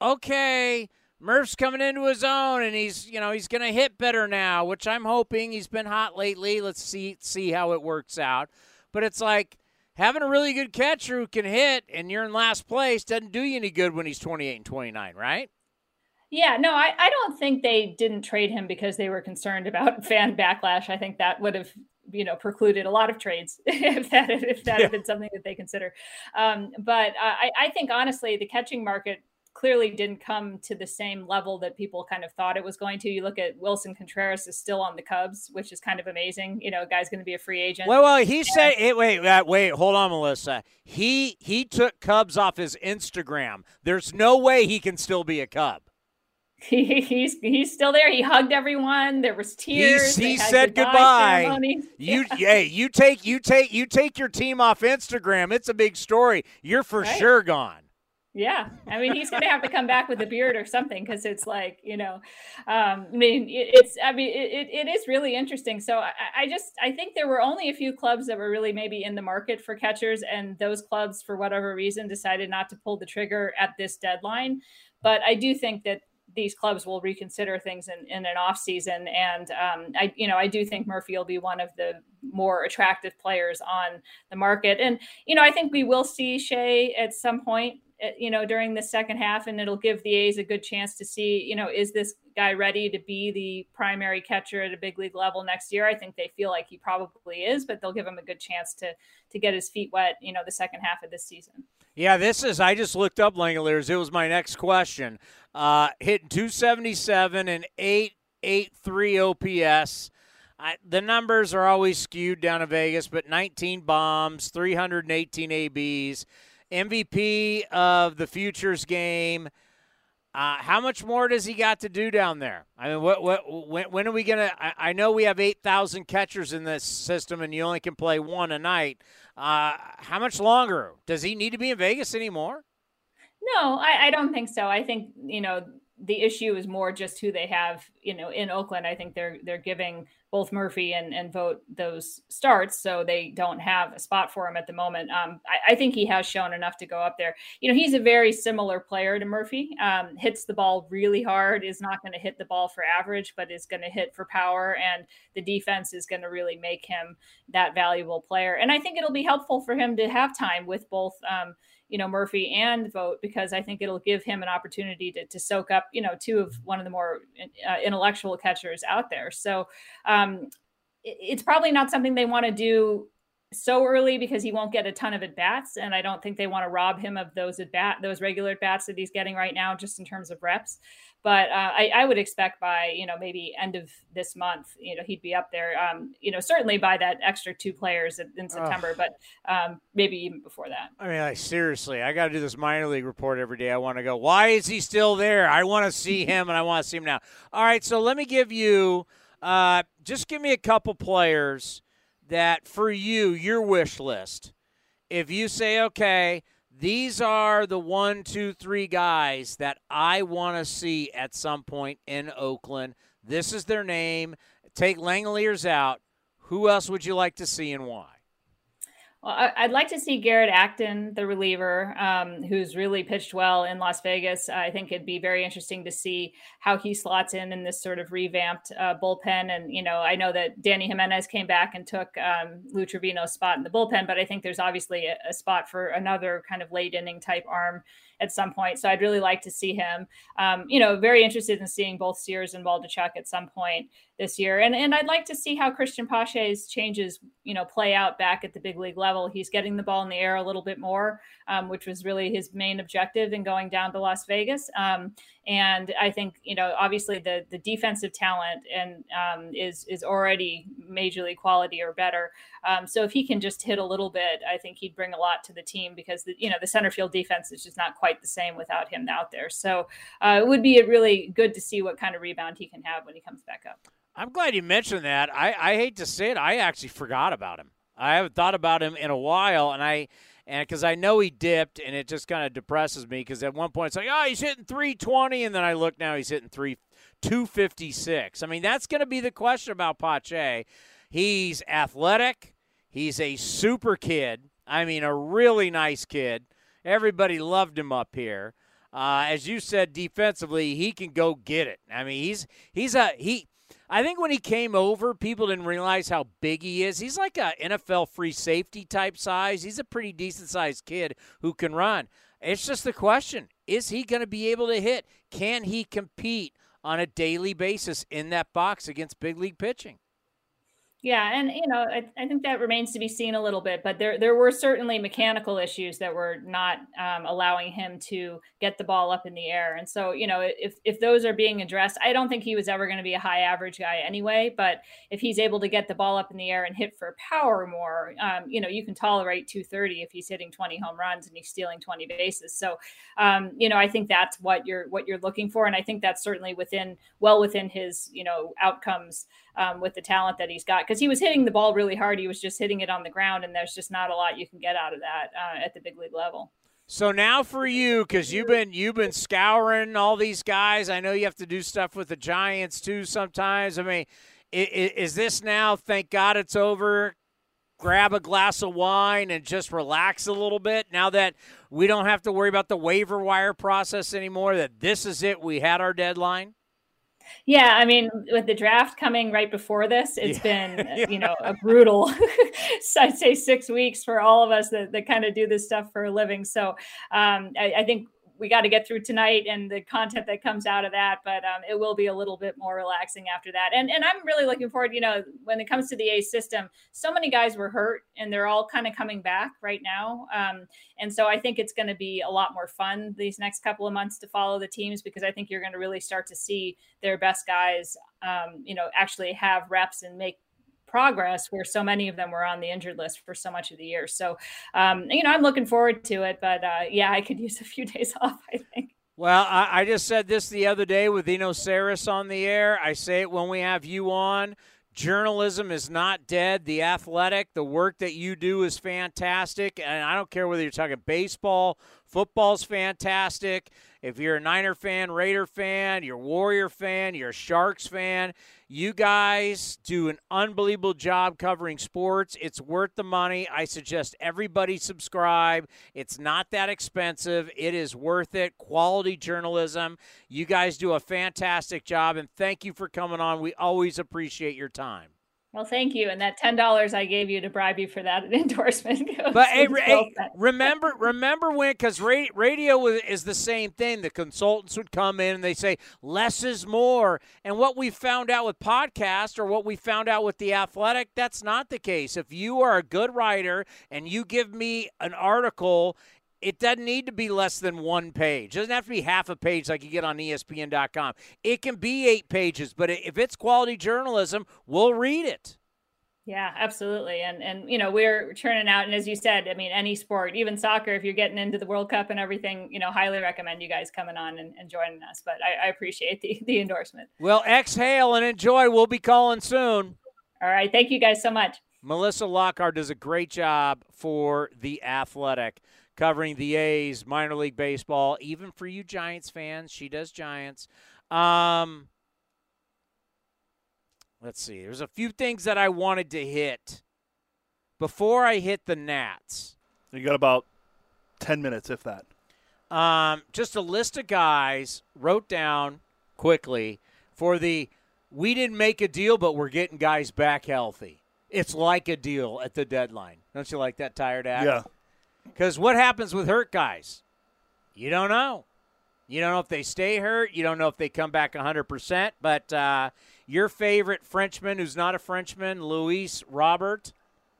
okay, Murph's coming into his own and he's, you know, he's going to hit better now, which I'm hoping. He's been hot lately. Let's see see how it works out. But it's like having a really good catcher who can hit and you're in last place doesn't do you any good when he's 28 and 29, right? Yeah, no, I, I don't think they didn't trade him because they were concerned about *laughs* fan backlash. I think that would have you know precluded a lot of trades *laughs* if that if that yeah. had been something that they consider. Um, but uh, I, I think honestly, the catching market clearly didn't come to the same level that people kind of thought it was going to. You look at Willson Contreras is still on the Cubs, which is kind of amazing. You know, guy's going to be a free agent. Well, well, he and, said, hey, wait, wait, hold on, Melissa. He he took Cubs off his Instagram. There's no way he can still be a Cub. He, *laughs* he's he's still there. He hugged everyone. There was tears. he said goodbye. goodbye. *laughs* You yeah. hey, you take you take you take your team off Instagram. It's a big story. You're for right? sure gone. Yeah, I mean he's going to have to come back with a beard or something because it's like you know, um, I mean it, it's I mean it, it is really interesting. So I, I just I think there were only a few clubs that were really maybe in the market for catchers, and those clubs for whatever reason decided not to pull the trigger at this deadline. But I do think that these clubs will reconsider things in, in an off season. And um, I, you know, I do think Murphy will be one of the more attractive players on the market. And, you know, I think we will see Shea at some point, eh, you know, during the second half, and it'll give the A's a good chance to see, you know, is this guy ready to be the primary catcher at a big league level next year? I think they feel like he probably is, but they'll give him a good chance to to get his feet wet, you know, the second half of this season. Yeah, this is. I just looked up Langeliers. It was my next question. Uh, hitting 277 and 883 OPS. I, the numbers are always skewed down in Vegas, but 19 bombs, 318 ABs, MVP of the futures game. Uh, how much more does he got to do down there? I mean, what, what, when, when are we gonna? I, I know we have 8,000 catchers in this system, and you only can play one a night. Uh, how much longer does he need to be in Vegas anymore? No, I, I don't think so. I think you know the issue is more just who they have, you know, in Oakland. I think they're they're giving both Murphy and, and Vogt those starts, so they don't have a spot for him at the moment. Um, I, I, think he has shown enough to go up there. You know, he's a very similar player to Murphy. Um, hits the ball really hard, is not going to hit the ball for average, but is going to hit for power, and the defense is going to really make him that valuable player. And I think it'll be helpful for him to have time with both. Um, you know Murphy and Vogt because I think it'll give him an opportunity to, to soak up you know two of one of the more uh, intellectual catchers out there. So um, it, it's probably not something they want to do so early because he won't get a ton of at bats, and I don't think they want to rob him of those at bat those regular at bats that he's getting right now, just in terms of reps. But uh, I, I, would expect by you know maybe end of this month, you know he'd be up there. Um, you know certainly by that extra two players in September, but um, maybe even before that. I mean, like, seriously, I got to do this minor league report every day. I want to go. Why is he still there? I want to see *laughs* him, and I want to see him now. All right, so let me give you. Uh, just give me a couple players that for you, your wish list, if you say, okay, these are the one, two, three guys that I want to see at some point in Oakland. This is their name. Take Langeliers out. Who else would you like to see and why? Well, I'd like to see Garrett Acton, the reliever, um, who's really pitched well in Las Vegas. I think it'd be very interesting to see how he slots in in this sort of revamped uh, bullpen. And, you know, I know that Dany Jimenez came back and took um, Lou Trivino's spot in the bullpen, but I think there's obviously a, a spot for another kind of late inning type arm at some point. So I'd really like to see him. Um, you know, very interested in seeing both Sears and Waldichuk at some point this year. And and I'd like to see how Christian Pache's changes, you know, play out back at the big league level. He's getting the ball in the air a little bit more, um, which was really his main objective in going down to Las Vegas. Um, and I think you know, obviously the the defensive talent and um, is is already major league quality or better. Um, so if he can just hit a little bit, I think he'd bring a lot to the team because the, you know the center field defense is just not quite the same without him out there. So uh, it would be really good to see what kind of rebound he can have when he comes back up. I'm glad you mentioned that. I, I hate to say it, I actually forgot about him. I haven't thought about him in a while, and I and because I know he dipped, and it just kind of depresses me because at one point it's like, oh, he's hitting 320, and then I look now, he's hitting three 256. I mean, that's going to be the question about Pache. He's athletic. He's a super kid. I mean, a really nice kid. Everybody loved him up here. Uh, as you said, defensively, he can go get it. I mean, he's he's a he. I think when he came over, people didn't realize how big he is. He's like a NFL free safety type size. He's a pretty decent sized kid who can run. It's just the question: Is he going to be able to hit? Can he compete on a daily basis in that box against big league pitching? Yeah, and you know, I, I, think that remains to be seen a little bit, but there there were certainly mechanical issues that were not um, allowing him to get the ball up in the air. And so, you know, if if those are being addressed, I don't think he was ever going to be a high average guy anyway. But if he's able to get the ball up in the air and hit for power more, um, you know, you can tolerate 230 if he's hitting 20 home runs and he's stealing 20 bases. So, um, you know, I think that's what you're what you're looking for, and I think that's certainly within well within his you know outcomes um, with the talent that he's got because he was hitting the ball really hard. He was just hitting it on the ground, and there's just not a lot you can get out of that uh, at the big league level. So now for you, because you've been you've been scouring all these guys. I know you have to do stuff with the Giants too sometimes. I mean, is, is this now? Thank God it's over. Grab a glass of wine and just relax a little bit. Now that we don't have to worry about the waiver wire process anymore. That this is it. We had our deadline. Yeah, I mean, with the draft coming right before this, it's yeah. been *laughs* yeah. you know a brutal, *laughs* I'd say six weeks for all of us that, that kind of do this stuff for a living. So um, I, I, think we got to get through tonight and the content that comes out of that. But um, it will be a little bit more relaxing after that. And and I'm really looking forward. You know, when it comes to the A system, so many guys were hurt and they're all kind of coming back right now. Um, and so I think it's going to be a lot more fun these next couple of months to follow the teams because I think you're going to really start to see their best guys, um, you know, actually have reps and make progress where so many of them were on the injured list for so much of the year. So, um, you know, I'm looking forward to it, but uh, yeah, I could *laughs* use a few days *laughs* off, I think. Well, I, I just said this the other day with Eno Sarris on the air. I say it when we have you on. Journalism is not dead. The athletic, the work that you do is fantastic. And I don't care whether you're talking baseball, football's fantastic. If you're a Niner fan, Raider fan, you're Warrior fan, you're a Sharks fan, you guys do an unbelievable job covering sports. It's worth the money. I suggest everybody subscribe. It's not that expensive. It is worth it. Quality journalism. You guys do a fantastic job, and thank you for coming on. We always appreciate your time. Well, thank you. And that ten dollars I gave you to bribe you for that *laughs* endorsement. but hey, hey, remember, remember when? Because radio is the same thing. The consultants would come in and they say less is more. And what we found out with podcast or what we found out with the athletic, that's not the case. If you are a good writer and you give me an article it doesn't need to be less than one page. It doesn't have to be half a page like you get on ESPN.com. It can be eight pages, but if it's quality journalism, we'll read it. Yeah, absolutely. And and you know, we're churning out and as you said, I mean, any sport, even soccer, if you're getting into the World Cup and everything, you know, highly recommend you guys coming on and, and joining us. But I, I appreciate the, the endorsement. Well, exhale and enjoy. We'll be calling soon. All right. Thank you guys so much. Melissa Lockhart does a great job for the athletic covering the A's, minor league baseball, even for you Giants fans. She does Giants. Um, let's see. There's a few things that I wanted to hit before I hit the Nats, You got about ten minutes, if that. um, just a list of guys wrote down quickly for the we didn't make a deal, but we're getting guys back healthy. It's like a deal at the deadline. Don't you like that tired act? Yeah. Because what happens with hurt guys? You don't know. You don't know if they stay hurt. You don't know if they come back 100%. But uh, your favorite Frenchman, who's not a Frenchman, Luis Robert,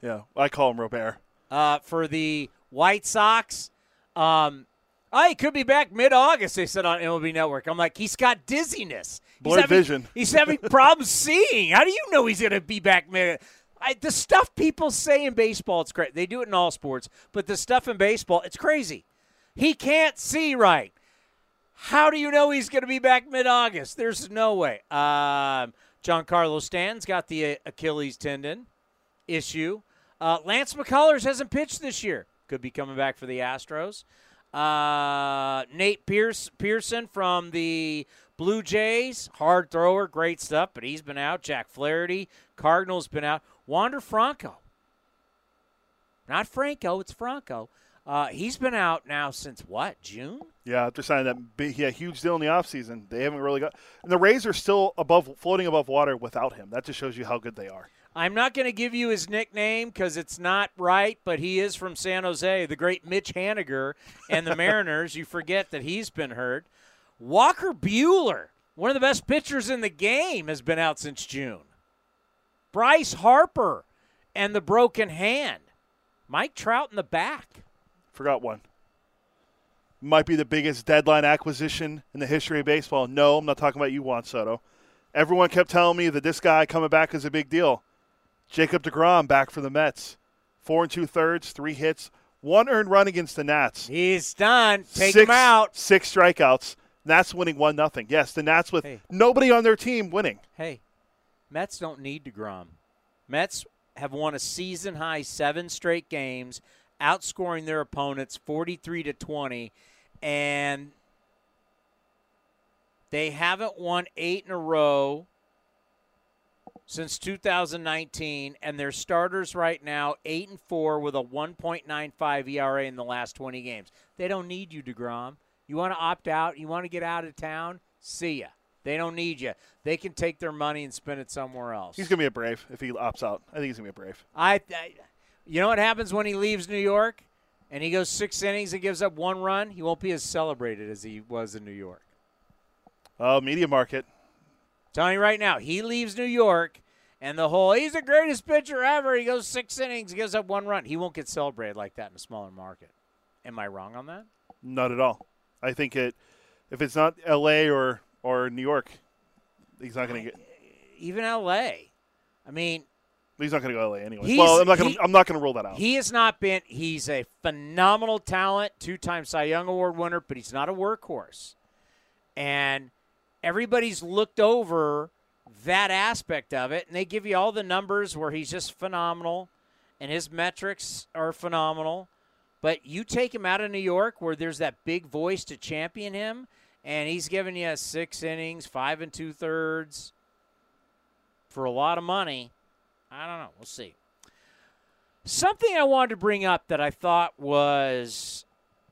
Yeah, I call him Robert. uh, for the White Sox. Um, oh, he could be back mid-August. They said on MLB Network. I'm like, he's got dizziness. He's Blurred having, vision. He's having *laughs* problems seeing. How do you know he's going to be back mid? I, the stuff people say in baseball, it's great. They do it in all sports, but the stuff in baseball, it's crazy. He can't see right. How do you know he's going to be back mid-August? There's no way. Um, Carlos Stanton's got the uh, Achilles tendon issue. Uh, Lance McCullers hasn't pitched this year. Could be coming back for the Astros. Uh, Nate Pierce, Pearson from the Blue Jays, hard thrower, great stuff, but he's been out. Jack Flaherty, Cardinals been out. Wander Franco, not Franco, it's Franco. Uh, he's been out now since what June? Yeah, after signing that big, yeah, huge deal in the offseason, they haven't really got. And the Rays are still above, floating above water without him. That just shows you how good they are. I'm not going to give you his nickname because it's not right, but he is from San Jose, the great Mitch Haniger and the *laughs* Mariners. You forget that he's been hurt. Walker Buehler, one of the best pitchers in the game, has been out since June. Bryce Harper and the broken hand. Mike Trout in the back. Forgot one. Might be the biggest deadline acquisition in the history of baseball. No, I'm not talking about you, Juan Soto. Everyone kept telling me that this guy coming back is a big deal. Jacob DeGrom back for the Mets. Four and two thirds, three hits, one earned run against the Nats. He's done. Take six, him out. Six strikeouts. Nats winning one nothing. Yes, the Nats with Hey. nobody on their team winning. Hey, Mets don't need DeGrom. Mets have won a season high seven straight games, outscoring their opponents 43 to 20, and they haven't won eight in a row since 2019 and their starters right now 8 and 4 with a 1.95 ERA in the last 20 games. They don't need you DeGrom. You want to opt out, you want to get out of town? See ya. They don't need you. They can take their money and spend it somewhere else. He's gonna be a brave if he opts out. I think he's gonna be a brave. I, I you know what happens when he leaves New York and he goes 6 innings and gives up one run? He won't be as celebrated as he was in New York. Uh, media market. Telling you right now, he leaves New York, and the whole he's the greatest pitcher ever. He goes six innings, gives up one run. He won't get celebrated like that in a smaller market. Am I wrong on that? Not at all. I think it. If it's not L.A. or or New York, he's not gonna get. Even L.A. I mean, He's not gonna go L.A. anyway. Well, I'm not he- I'm not gonna rule that out. he has not been. He's a phenomenal talent, two-time Cy Young Award winner, but he's not a workhorse. And everybody's looked over that aspect of it, and they give you all the numbers where he's just phenomenal, and his metrics are phenomenal. But you take him out of New York, where there's that big voice to champion him, and he's giving you six innings, five and two thirds, for a lot of money. I don't know. We'll see. Something I wanted to bring up that I thought was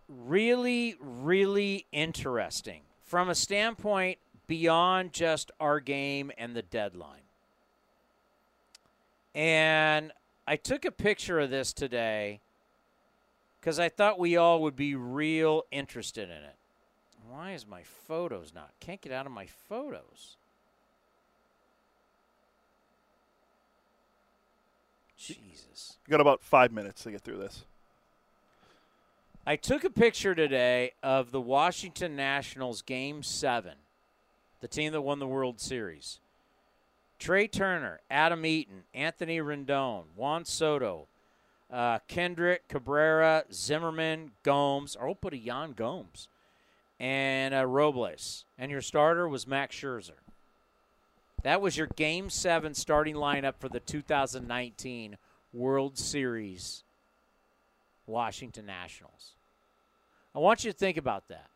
really, really interesting from a standpoint beyond just our game and the deadline. And I took a picture of this today because I thought we all would be real interested in it. Why is my photos not? Can't get out of my photos. Jesus. You got about five minutes to get through this. I took a picture today of the Washington Nationals Game 7, the team that won the World Series. Trea Turner, Adam Eaton, Anthony Rendon, Juan Soto, uh, Kendrick, Cabrera, Zimmerman, Gomes, or we'll put a Yan Gomes, and uh, Robles. And your starter was Max Scherzer. That was your Game 7 starting lineup for the 2019 World Series Washington Nationals. I want you to think about that.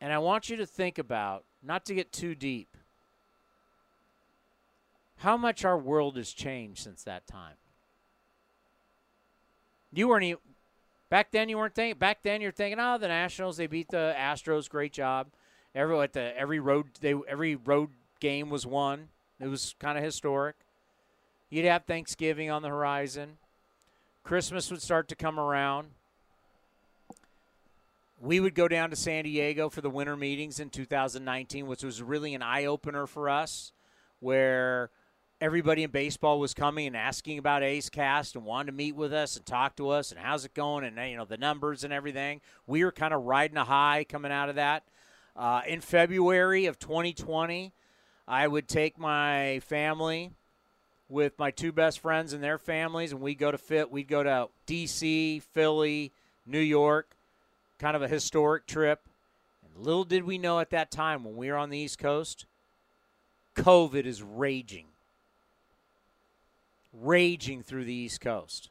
And I want you to think about, not to get too deep, how much our world has changed since that time. You weren't even back then. You weren't thinking. Back then, you're thinking, oh, the Nationals. They beat the Astros. Great job. Every at the every road they every road game was won. It was kind of historic. You'd have Thanksgiving on the horizon. Christmas would start to come around. We would go down to San Diego for the winter meetings in 2019, which was really an eye opener for us, where everybody in baseball was coming and asking about A's Cast and wanted to meet with us and talk to us and how's it going and you know the numbers and everything. We were kind of riding a high coming out of that. Uh, in February of 2020, I would take my family with my two best friends and their families, and we'd go to fit. We'd go to D.C., Philly, New York, kind of a historic trip. And little did we know at that time when we were on the East Coast, COVID is raging raging through the East Coast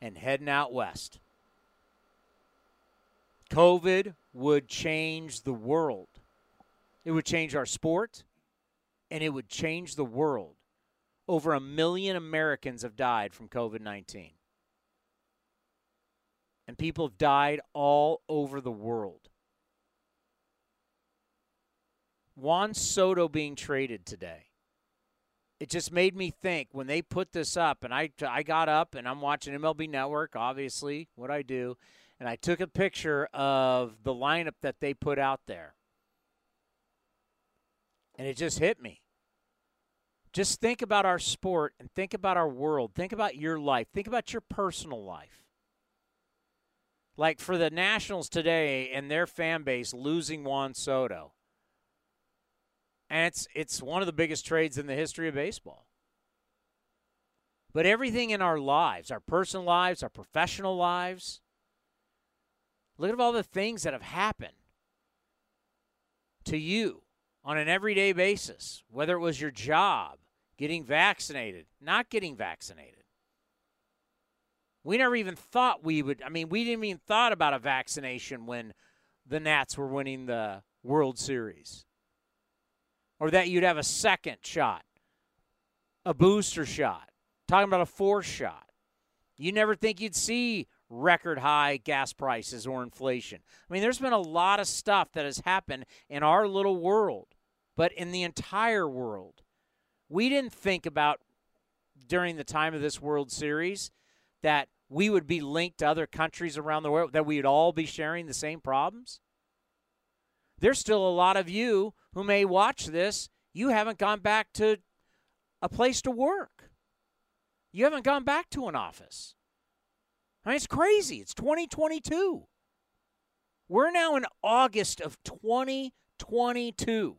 and heading out west. COVID would change the world. It would change our sport and it would change the world. Over a million Americans have died from COVID 19. And people have died all over the world. Juan Soto being traded today it just made me think when they put this up, and I, I got up and I'm watching MLB Network, obviously, what I do, and I took a picture of the lineup that they put out there. And it just hit me. Just think about our sport and think about our world. Think about your life. Think about your personal life. Like for the Nationals today and their fan base losing Juan Soto and it's it's one of the biggest trades in the history of baseball. But everything in our lives, our personal lives, our professional lives, look at all the things that have happened to you on an everyday basis, whether it was your job, getting vaccinated, not getting vaccinated. We never even thought we would I mean, we didn't even thought about a vaccination when the Nats were winning the World Series or that you'd have a second shot, a booster shot, talking about a fourth shot. You never think you'd see record high gas prices or inflation. I mean, there's been a lot of stuff that has happened in our little world, but in the entire world. We didn't think about during the time of this World Series that we would be linked to other countries around the world, that we would all be sharing the same problems. There's still a lot of you who may watch this, you haven't gone back to a place to work. You haven't gone back to an office. I mean, it's crazy. It's 2022. We're now in August of 2022.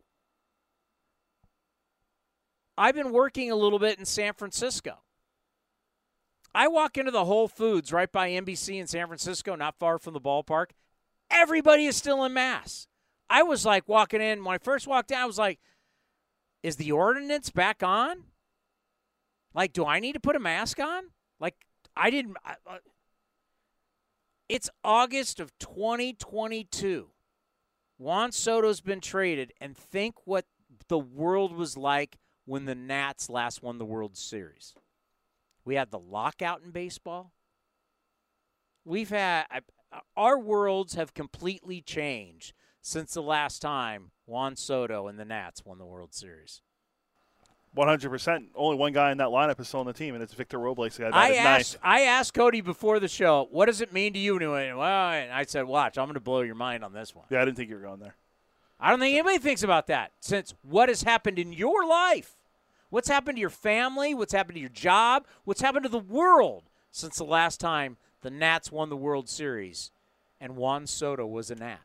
I've been working a little bit in San Francisco. I walk into the Whole Foods right by NBC in San Francisco, not far from the ballpark. Everybody is still in mass. I was like walking in when I first walked in. I was like, "Is the ordinance back on? Like, do I need to put a mask on? Like, I didn't." uh, it's August of 2022. Juan Soto's been traded, and think what the world was like when the Nats last won the World Series. We had the lockout in baseball. We've had our worlds have completely changed since the last time Juan Soto and the Nats won the World Series. 100%. Only one guy in that lineup is still on the team, and it's Victor Robles. I asked, I asked Cody before the show, what does it mean to you? And well, and I said, watch, I'm going to blow your mind on this one. Yeah, I didn't think you were going there. I don't think anybody thinks about that since what has happened in your life. What's happened to your family? What's happened to your job? What's happened to the world since the last time the Nats won the World Series and Juan Soto was a Nat?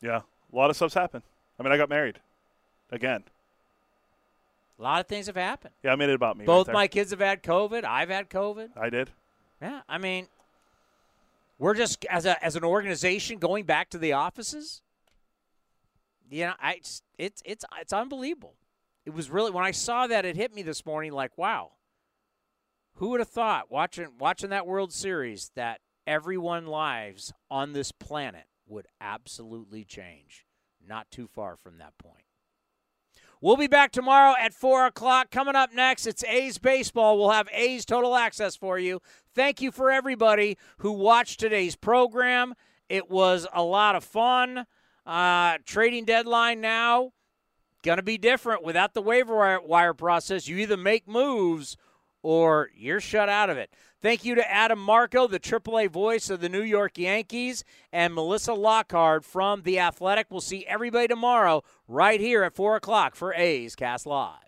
Yeah, a lot of stuff's happened. I mean, I got married again. A lot of things have happened. Yeah, I made it about me. Both right my kids have had COVID. I've had COVID. I did. Yeah, I mean, we're just as a as an organization going back to the offices. You know, I it's it's it's unbelievable. It was really when I saw that it hit me this morning. Like, wow, who would have thought watching watching that World Series that everyone lives on this planet would absolutely change. Not too far from that point. We'll be back tomorrow at 4 o'clock. Coming up next, it's A's Baseball. We'll have A's Total Access for you. Thank you for everybody who watched today's program. It was a lot of fun. Uh, trading deadline now going to be different without the waiver wire process. You either make moves or you're shut out of it. Thank you to Adam Marco, the AAA voice of the New York Yankees, and Melissa Lockard from The Athletic. We'll see everybody tomorrow right here at 4 o'clock for A's Cast Live.